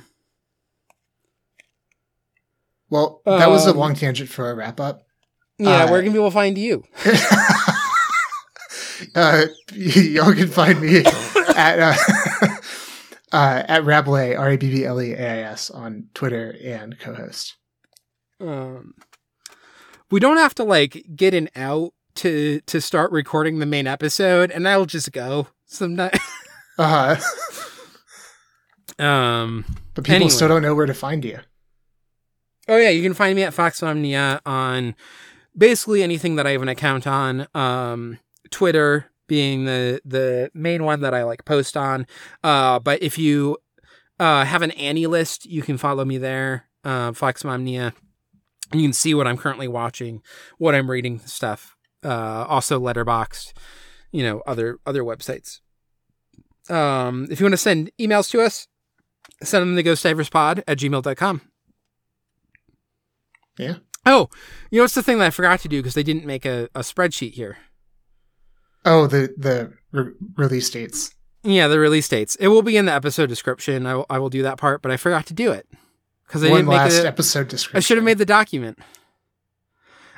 Well, that was a Um, long tangent for a wrap up. Yeah, Uh, where can people find you? uh, y- y'all can find me at uh, uh, at rabbleais R A B B L E A I S on Twitter and co-host. Um, we don't have to like get an out to to start recording the main episode, and I'll just go sometime. Uh, um. but people Anyway. still don't know where to find you. Oh yeah, you can find me at FoxmomNia on basically anything that I have an account on. Um, Twitter being the the main one that I like post on. Uh, but if you uh have an AniList, you can follow me there. Uh, FoxmomNia. You can see what I'm currently watching, what I'm reading, stuff. Uh, also Letterboxd, you know, other other websites. Um, if you want to send emails to us, send them to ghostdiverspod at gmail.com. Yeah. Oh, you know what's the thing that I forgot to do because they didn't make a, a spreadsheet here. Oh, the the re- release dates. Yeah, the release dates. It will be in the episode description. I will, I will do that part, but I forgot to do it because I One didn't make last it. episode description. I should have made the document.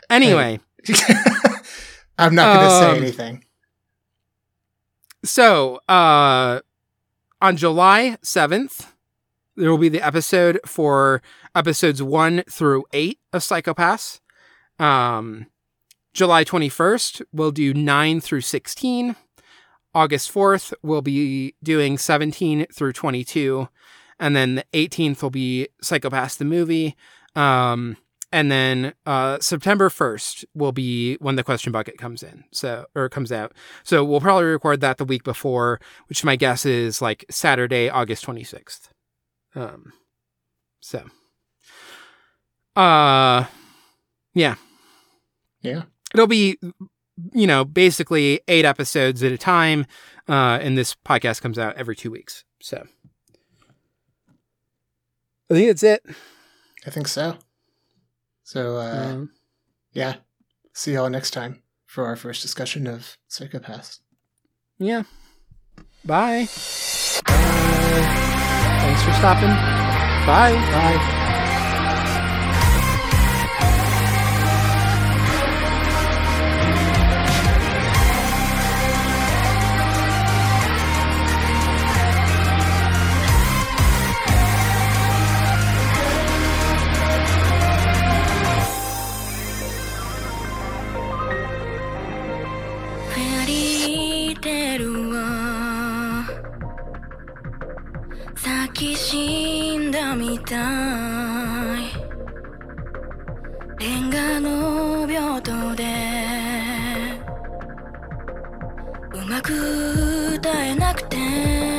Anyway, I'm not going to Um, say anything. so uh, on July 7th, there will be the episode for episodes one through eight of Psycho-Pass. Um, July 21st, we'll do nine through 16. August 4th, we'll be doing 17 through 22. And then the 18th will be Psycho-Pass the movie. Um, and then uh, September 1st will be when the question bucket comes in. So, or comes out. So we'll probably record that the week before, which my guess is like Saturday, August 26th. Um, so, uh, yeah, Yeah. it'll be, you know, basically eight episodes at a time. Uh, and this podcast comes out every two weeks. So, I think that's it. I think so. So, uh, Um, yeah. See y'all next time for our first discussion of Psycho-Pass. yeah. Bye. Thanks for stopping. Bye. Bye.「みたい」「レンガの病棟で。うまく歌えなくて」「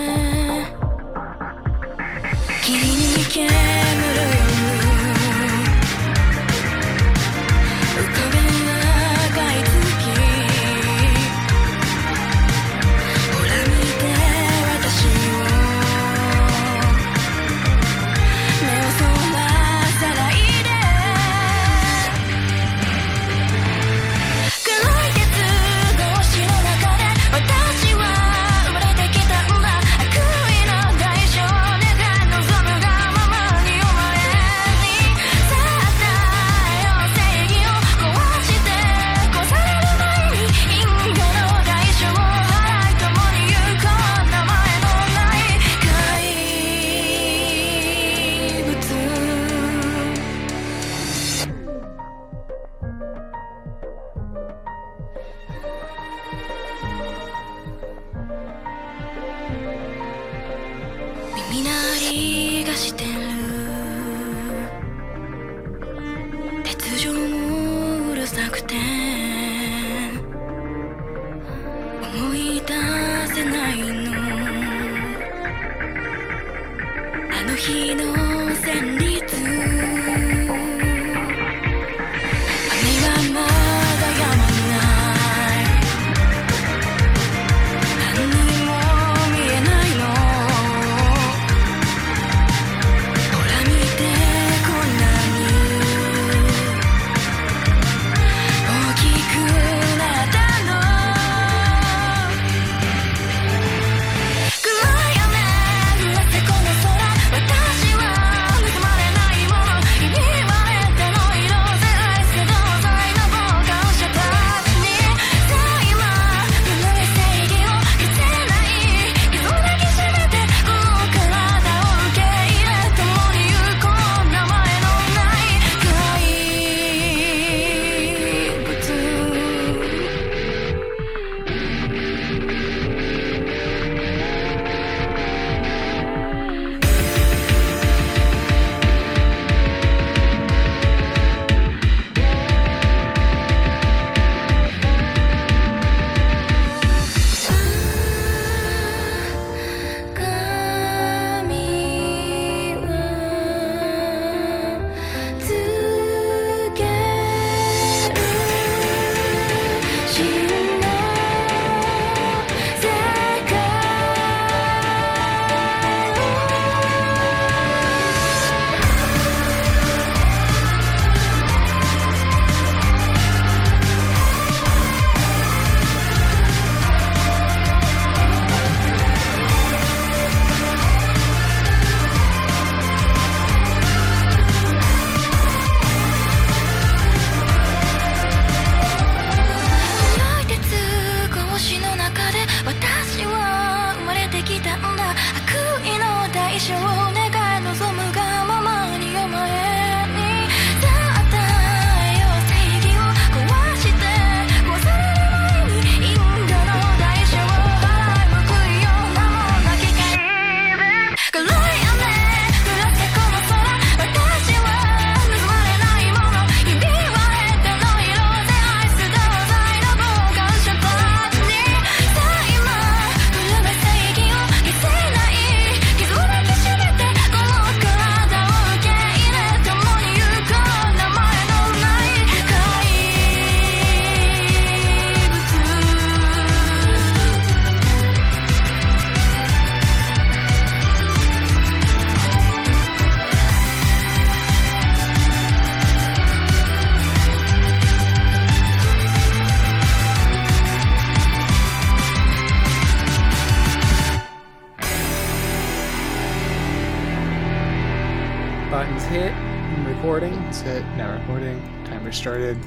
started.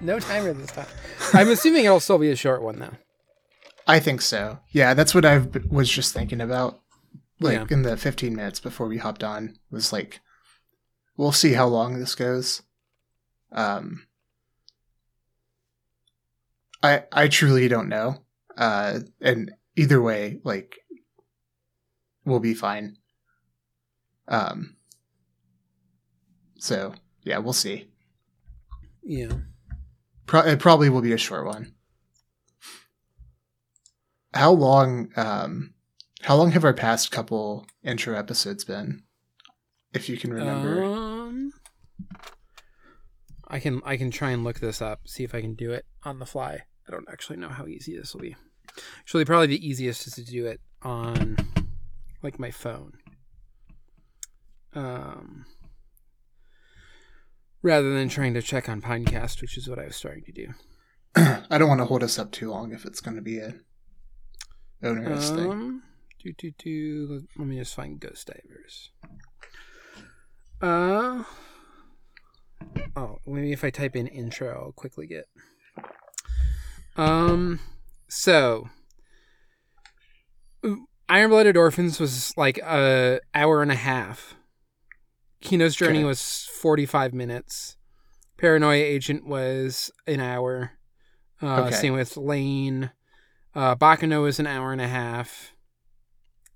No timer this time. I'm assuming it'll still be a short one though. I think so. Yeah, that's what I was just thinking about. Like Yeah. in the 15 minutes before we hopped on was like, we'll see how long this goes. Um, I I truly don't know. Uh, and either way, like, we'll be fine. Um. So yeah, we'll see. Yeah. Pro- it probably will be a short one. How long? Um, how long have our past couple intro episodes been? If you can remember. Um, I can I can try and look this up, see if I can do it on the fly. I don't actually know how easy this will be. Actually, probably the easiest is to do it on like my phone. Um, rather than trying to check on Pinecast, which is what I was starting to do. I don't want to hold us up too long if it's going to be a onerous thing. Um, do, do, do, let, let me just find Ghost Divers. Uh, oh, maybe if I type in intro, I'll quickly get. Um, so Iron Blooded Orphans was like a hour and a half. Kino's Journey Okay. was forty five minutes. Paranoia Agent was an hour. Uh, Okay. Same with Lain. Uh, Baccano was an hour and a half.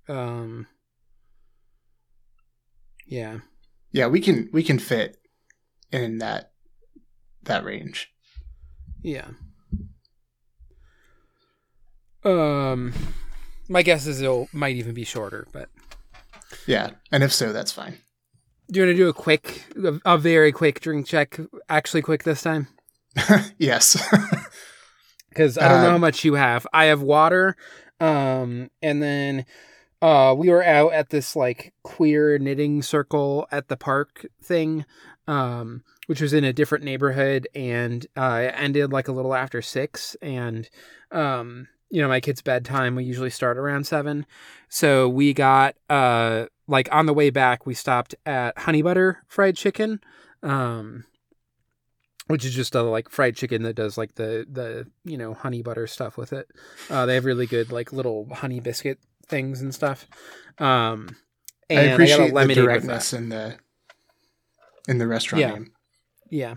Um, yeah, Yeah, we can we can fit in that that range. yeah. Um, my guess is it might even be shorter, but Yeah, and if so, that's fine. Do you want to do a quick, a, a very quick drink check? Actually, quick this time. yes. because I don't know Uh, how much you have. I have water, um, and then uh, we were out at this like queer knitting circle at the park thing, um, which was in a different neighborhood, and uh, it ended like a little after six, and um, you know my kid's bedtime we usually start around seven, so we got uh like on the way back we stopped at Honey Butter Fried Chicken, um which is just a like fried chicken that does like the the you know honey butter stuff with it. Uh, they have really good like little honey biscuit things and stuff. Um, and I got a appreciate the lemonade with directness in the in the restaurant Yeah. name. Yeah.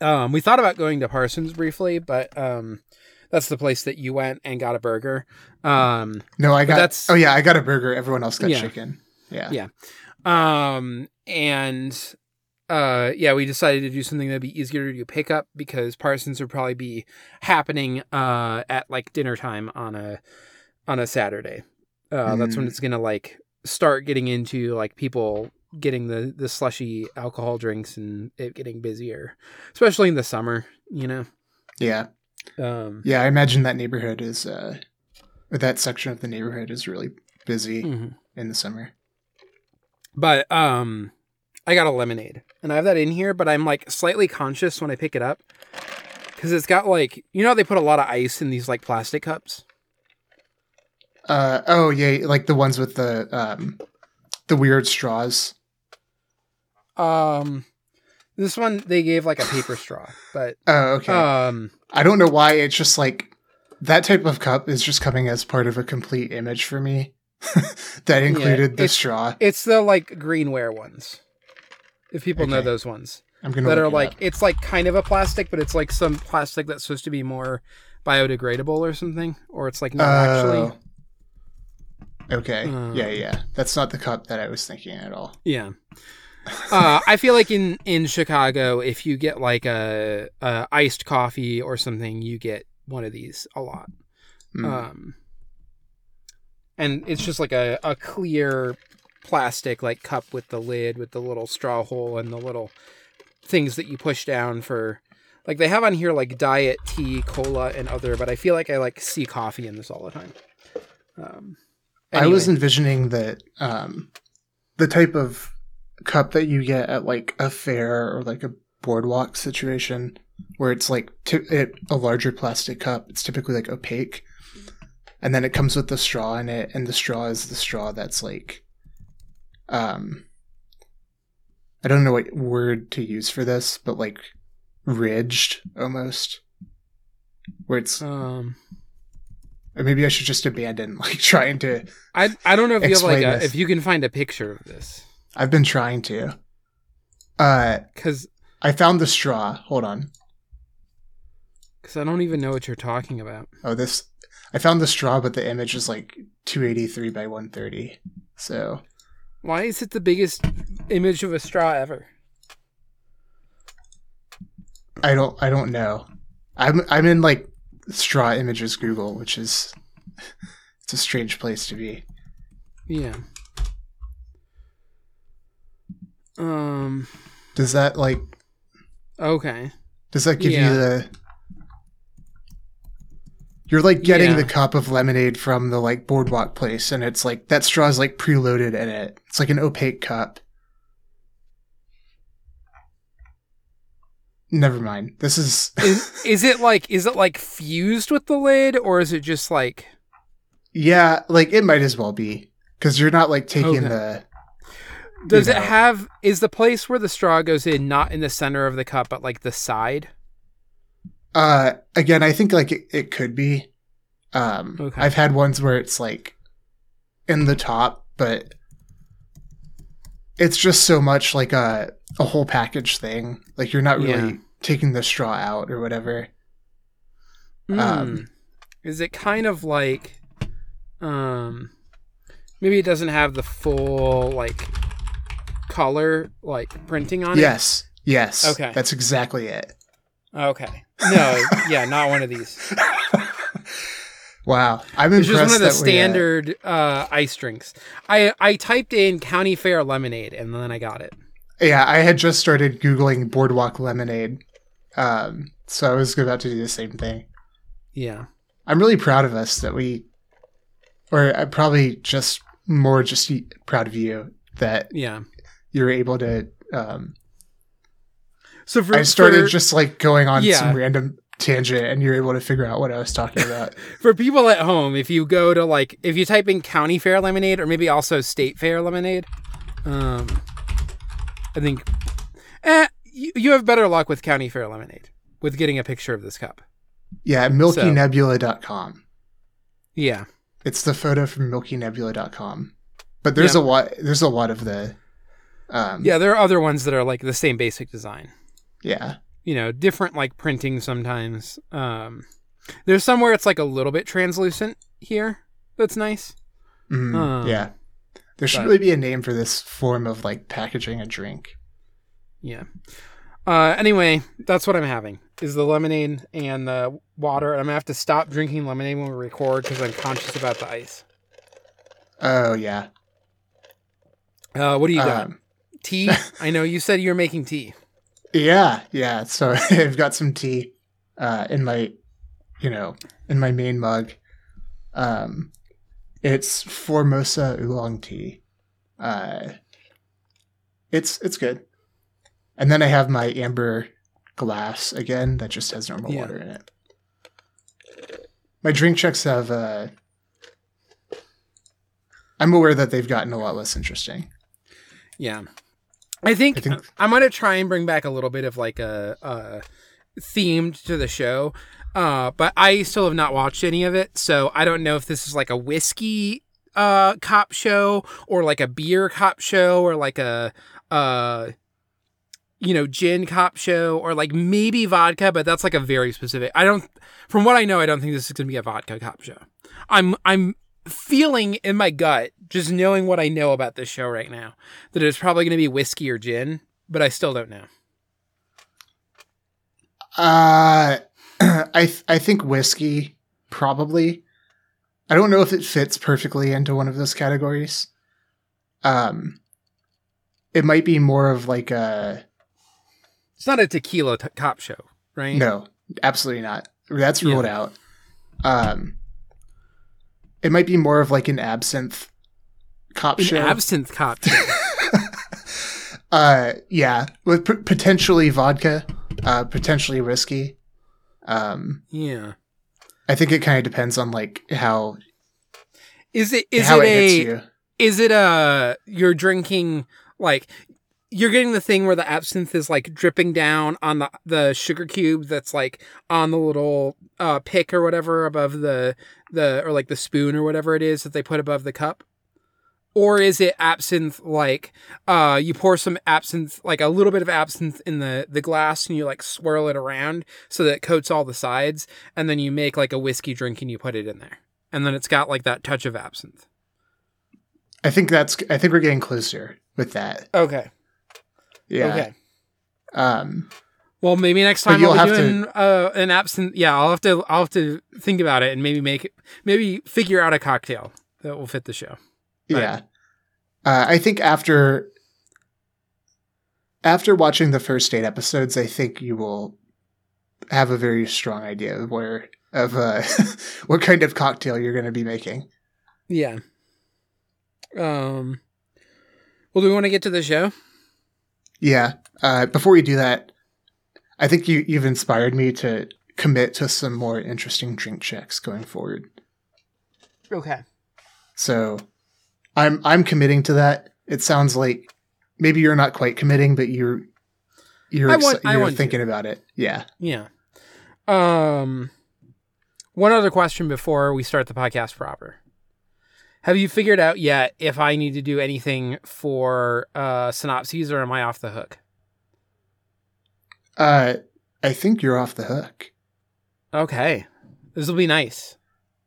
Um, we thought about going to Parsons briefly, but um, that's the place that you went and got a burger. Um, No, I got. that's- oh yeah, I got a burger. Everyone else got Yeah. chicken. Yeah. Yeah. Um, and uh, yeah, we decided to do something that'd be easier to do pickup because Parsons would probably be happening uh at like dinner time on a on a Saturday. Uh, that's when Mm. it's gonna like start getting into like people getting the the slushy alcohol drinks and it getting busier, especially in the summer. You know. Yeah. Um, Yeah, I imagine that neighborhood is uh or that section of the neighborhood is really busy mhm. in the summer. But um I got a lemonade and I have that in here, but I'm like slightly conscious when I pick it up because it's got like you know they put a lot of ice in these like plastic cups. Uh oh yeah, like the ones with the um the weird straws. Um, this one they gave like a paper straw, but Oh, okay. um, I don't know why it's just like that type of cup is just coming as part of a complete image for me. that included the it's- straw. it's the like greenware ones. If people know those ones I'm gonna that look are like up. it's like kind of a plastic, but it's like some plastic that's supposed to be more biodegradable or something, or it's like not actually. Oh. Okay. Uh, yeah, yeah. That's not the cup that I was thinking at all. Yeah. Uh, I feel like in in Chicago, if you get like a, a iced coffee or something, you get one of these a lot. Mm. Um, and it's just like a, a clear plastic like cup with the lid with the little straw hole and the little things that you push down for like they have on here like diet tea cola and other but i feel like i like see coffee in this all the time um I was envisioning that um, the type of cup that you get at like a fair or like a boardwalk situation, where it's like t- it, a larger plastic cup. It's typically like opaque, and then it comes with the straw in it, and the straw is the straw that's like um I don't know what word to use for this, but like ridged almost. Where it's Um, or maybe I should just abandon like trying to I I don't know if you have like a, if you can find a picture of this I've been trying to. Uh because I found the straw. Hold on. because I don't even know what you're talking about. Oh, this I found the straw, but the image is like 283 by 130. So Why is it the biggest image of a straw ever? I don't I don't know. I'm I'm in like straw images Google, which is it's a strange place to be. Yeah. Um. Does that like Okay. does that give Yeah. you the You're like getting Yeah. the cup of lemonade from the like boardwalk place and it's like that straw is like preloaded in it. It's like an opaque cup. Never mind. This is Is, is it like is it like fused with the lid or is it just like Yeah, like it might as well be because you're not like taking Okay. the. Does You it have is the place where the straw goes in not in the center of the cup but like the side? Uh, again, I think like it, it could be. Um, Okay. I've had ones where it's like in the top, but it's just so much like a a whole package thing. Like you're not really Yeah. taking the straw out or whatever. Um, Mm. is it kind of like um maybe it doesn't have the full like color like printing on it? Yes, yes. Okay. that's exactly it. Okay. No, yeah, not one of these. Wow, I'm It's impressed. just one of the uh, standard uh, ice drinks. I I typed in County Fair lemonade and then I got it. Yeah, I had just started googling boardwalk lemonade, um, so I was about to do the same thing. Yeah. I'm really proud of us that we, or I'm probably just more just proud of you that Yeah. You were able to. Um, So for I started for, just like going on Yeah. some random tangent, and you're able to figure out what I was talking about. for people at home, if you go to like if you type in County Fair lemonade or maybe also State Fair lemonade, um, I think, eh, you, you have better luck with County Fair lemonade with getting a picture of this cup. yeah, milkynebula.com. Yeah. It's the photo from milkynebula.com. But there's Yeah. a lot. There's a lot of the. Um, Yeah, there are other ones that are like the same basic design. Yeah. you know, different like printing sometimes. Um, there's somewhere it's like a little bit translucent here. That's nice. Mhm, Um, yeah. There should but- really be a name for this form of like packaging a drink. Yeah. Uh, anyway, that's what I'm having is the lemonade and the water. And I'm gonna have to stop drinking lemonade when we record because I'm conscious about the ice. Oh yeah. Uh, what do you got? Um, tea? I know you said you're making tea. yeah, yeah. So I've got some tea uh, in my, you know, in my main mug. Um, it's Formosa oolong tea. Uh, it's it's good. And then I have my amber glass again that just has normal Yeah. water in it. My drink checks have. Uh, I'm aware that they've gotten a lot less interesting. Yeah. I think, I think- I'm gonna try and bring back a little bit of like a, a themed to the show. Uh, but I still have not watched any of it, so I don't know if this is like a whiskey uh cop show or like a beer cop show or like a uh you know gin cop show or like maybe vodka but that's like a very specific i don't from what i know i don't think this is going to be a vodka cop show i'm i'm feeling in my gut just knowing what i know about this show right now that it's probably going to be whiskey or gin but i still don't know Uh, I th- I think whiskey probably. I don't know if it fits perfectly into one of those categories. Um, it might be more of like a it's not a tequila t- cop show right no, absolutely not. That's Yeah. ruled out. Um, it might be more of like an absinthe cop an show. absinthe cop show uh, yeah, with p- potentially vodka, uh, potentially whiskey. Um, yeah I think it kind of depends on like how is it is it it a you. Is it uh you're drinking like you're getting the thing where the absinthe is like dripping down on the the sugar cube that's like on the little uh pick or whatever above the the or like the spoon or whatever it is that they put above the cup? Or is it absinthe like uh you pour some absinthe like a little bit of absinthe in the the glass and you like swirl it around so that it coats all the sides and then you make like a whiskey drink and you put it in there. And then it's got like that touch of absinthe. I think that's. I think we're getting closer with that. Okay. Yeah. Okay. Um. Well, maybe next time you'll I'll be have to- doing uh, an absinthe. Yeah, I'll have to. I'll have to think about it and maybe make it. Maybe figure out a cocktail that will fit the show. Right. Yeah. Uh, I think after after watching the first eight episodes, I think you will have a very strong idea of where of uh, what kind of cocktail you're going to be making. Yeah. Um. Well, do we want to get to the show? Yeah. Uh, before we do that, I think you you've inspired me to commit to some more interesting drink checks going forward. Okay. So I'm I'm committing to that. It sounds like maybe you're not quite committing, but you're you're want- you're want to. thinking about it. Yeah. Yeah. Um. One other question before we start the podcast proper. Have you figured out yet if I need to do anything for uh, synopses or am I off the hook? Uh I think you're off the hook. Okay. This will be nice.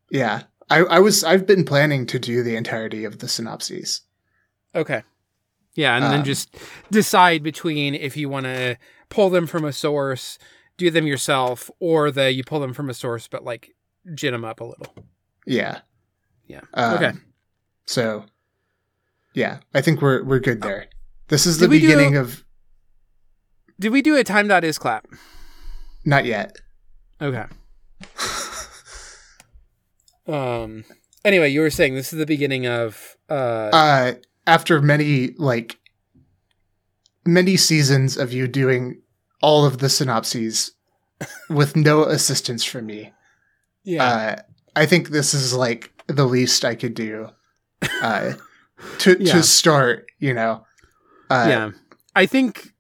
Yeah. I, I was I've been planning to do the entirety of the synopses. Okay. Yeah, and then Um, just decide between if you want to pull them from a source, do them yourself, or the you pull them from a source but like gin them up a little. Yeah. Yeah. Um, okay. So yeah, I think we're we're good there. This is the we do- beginning of Did we do a time dot is clap? not yet. Okay. Um. Anyway, you were saying this is the beginning of uh. uh after many like many seasons of you doing all of the synopses with no assistance from me yeah. uh i think this is like the least i could do uh to Yeah. to start you know uh yeah. I think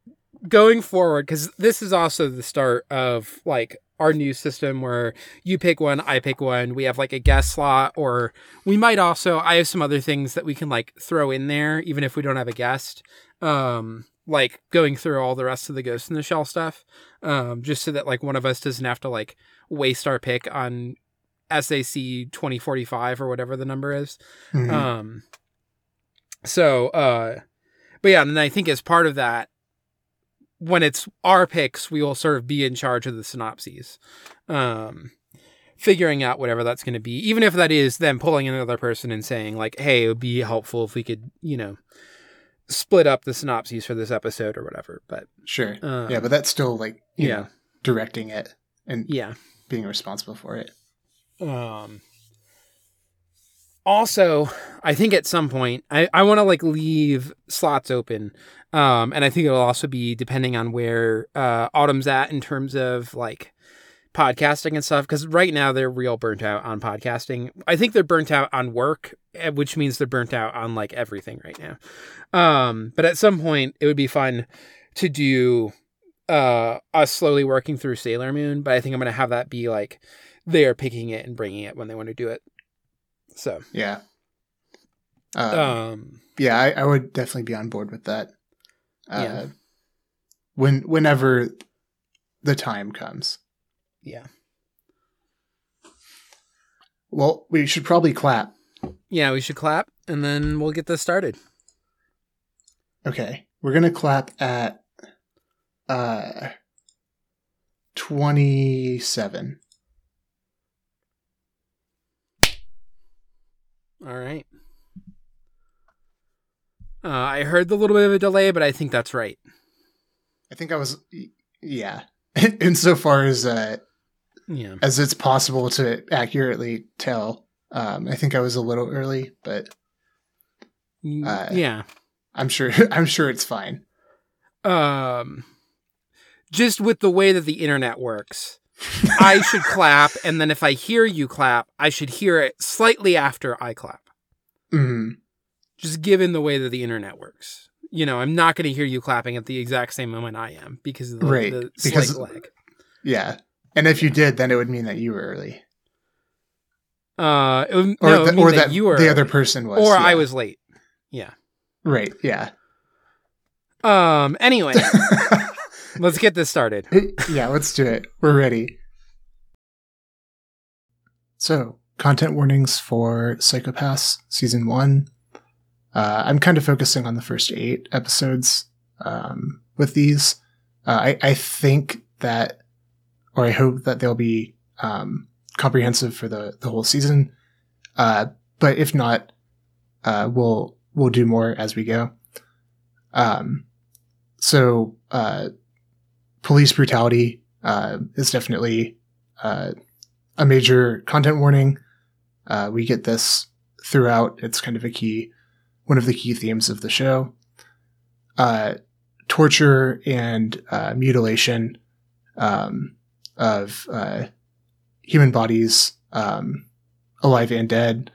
going forward, because this is also the start of like our new system where you pick one, I pick one. We have like a guest slot, or we might also, I have some other things that we can like throw in there, even if we don't have a guest. Um, like going through all the rest of the Ghost in the Shell stuff, um, just so that like one of us doesn't have to like waste our pick on SAC 2045 or whatever the number is. mhm. Um so uh but yeah, and I think as part of that when it's our picks, we will sort of be in charge of the synopses. Um figuring out whatever that's going to be, even if that is them pulling another person and saying like, "Hey, it would be helpful if we could, you know, split up the synopses for this episode or whatever." But sure um, yeah but that's still like you yeah. know directing it and yeah. being responsible for it Um also, I think at some point I, I want to like leave slots open. Um and I think it'll also be depending on where uh Autumn's at in terms of like podcasting and stuff cuz right now they're real burnt out on podcasting. I think they're burnt out on work, eh, which means they're burnt out on like everything right now. Um but at some point it would be fun to do uh us slowly working through Sailor Moon, but I think I'm going to have that be like they are picking it and bringing it when they want to do it. So, yeah um, um, yeah I, I would definitely be on board with that uh Yeah. when whenever the time comes yeah, well we should probably clap yeah, we should clap and then we'll get this started. Okay. We're gonna clap at uh twenty seven. All right. Uh, I heard the little bit of a delay, but I think that's right. I think I was yeah. Insofar as uh Yeah. as it's possible to accurately tell. Um I think I was a little early, but Uh, yeah. I'm sure I'm sure it's fine. Um, just with the way that the internet works, I should clap, and then if I hear you clap, I should hear it slightly after I clap. Mm. just given the way that the internet works. You know, I'm not going to hear you clapping at the exact same moment I am because of the, Right, the because- slight lag. Yeah. And if you did, then it would mean that you were early. Uh, it would, Or, no, the, or that, that, you were, the other person was. or yeah. I was late. Yeah. Right. Yeah. Um. Anyway, let's get this started. yeah, let's do it. We're ready. So, content warnings for Psycho-Pass season one. Uh, I'm kind of focusing on the first eight episodes um, with these. Uh, I, I think that, or I hope that they'll be um, comprehensive for the, the whole season. Uh, but if not, uh, we'll we'll do more as we go. Um, so uh, police brutality uh, is definitely uh, a major content warning. Uh, we get this throughout. It's kind of a key, one of the key themes of the show. Uh, torture and uh, mutilation um, of uh, human bodies, um, alive and dead.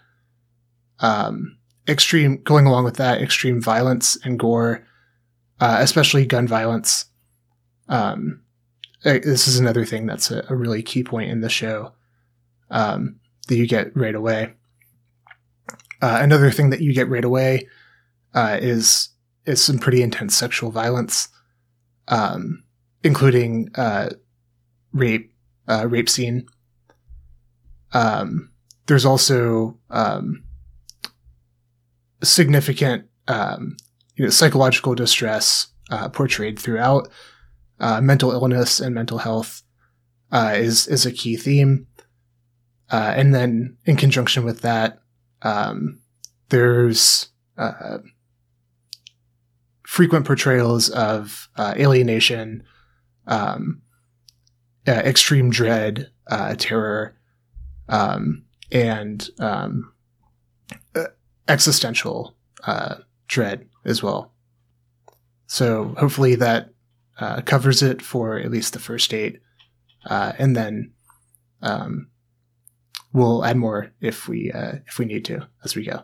Um, extreme, going along with that, extreme violence and gore, especially gun violence. Um, this is another thing that's a, a really key point in the show um, that you get right away. Uh, another thing that you get right away uh, is is some pretty intense sexual violence, um, including uh, rape, uh, rape scene. Um, there's also um, significant, um, you know, psychological distress uh, portrayed throughout. Uh, mental illness and mental health uh, is is a key theme, uh, and then in conjunction with that, um, there's uh, frequent portrayals of uh, alienation, um, uh, extreme dread, terror, um, and um, existential dread as well. So hopefully that uh, covers it for at least the first eight, uh, and then um, we'll add more if we uh, if we need to as we go.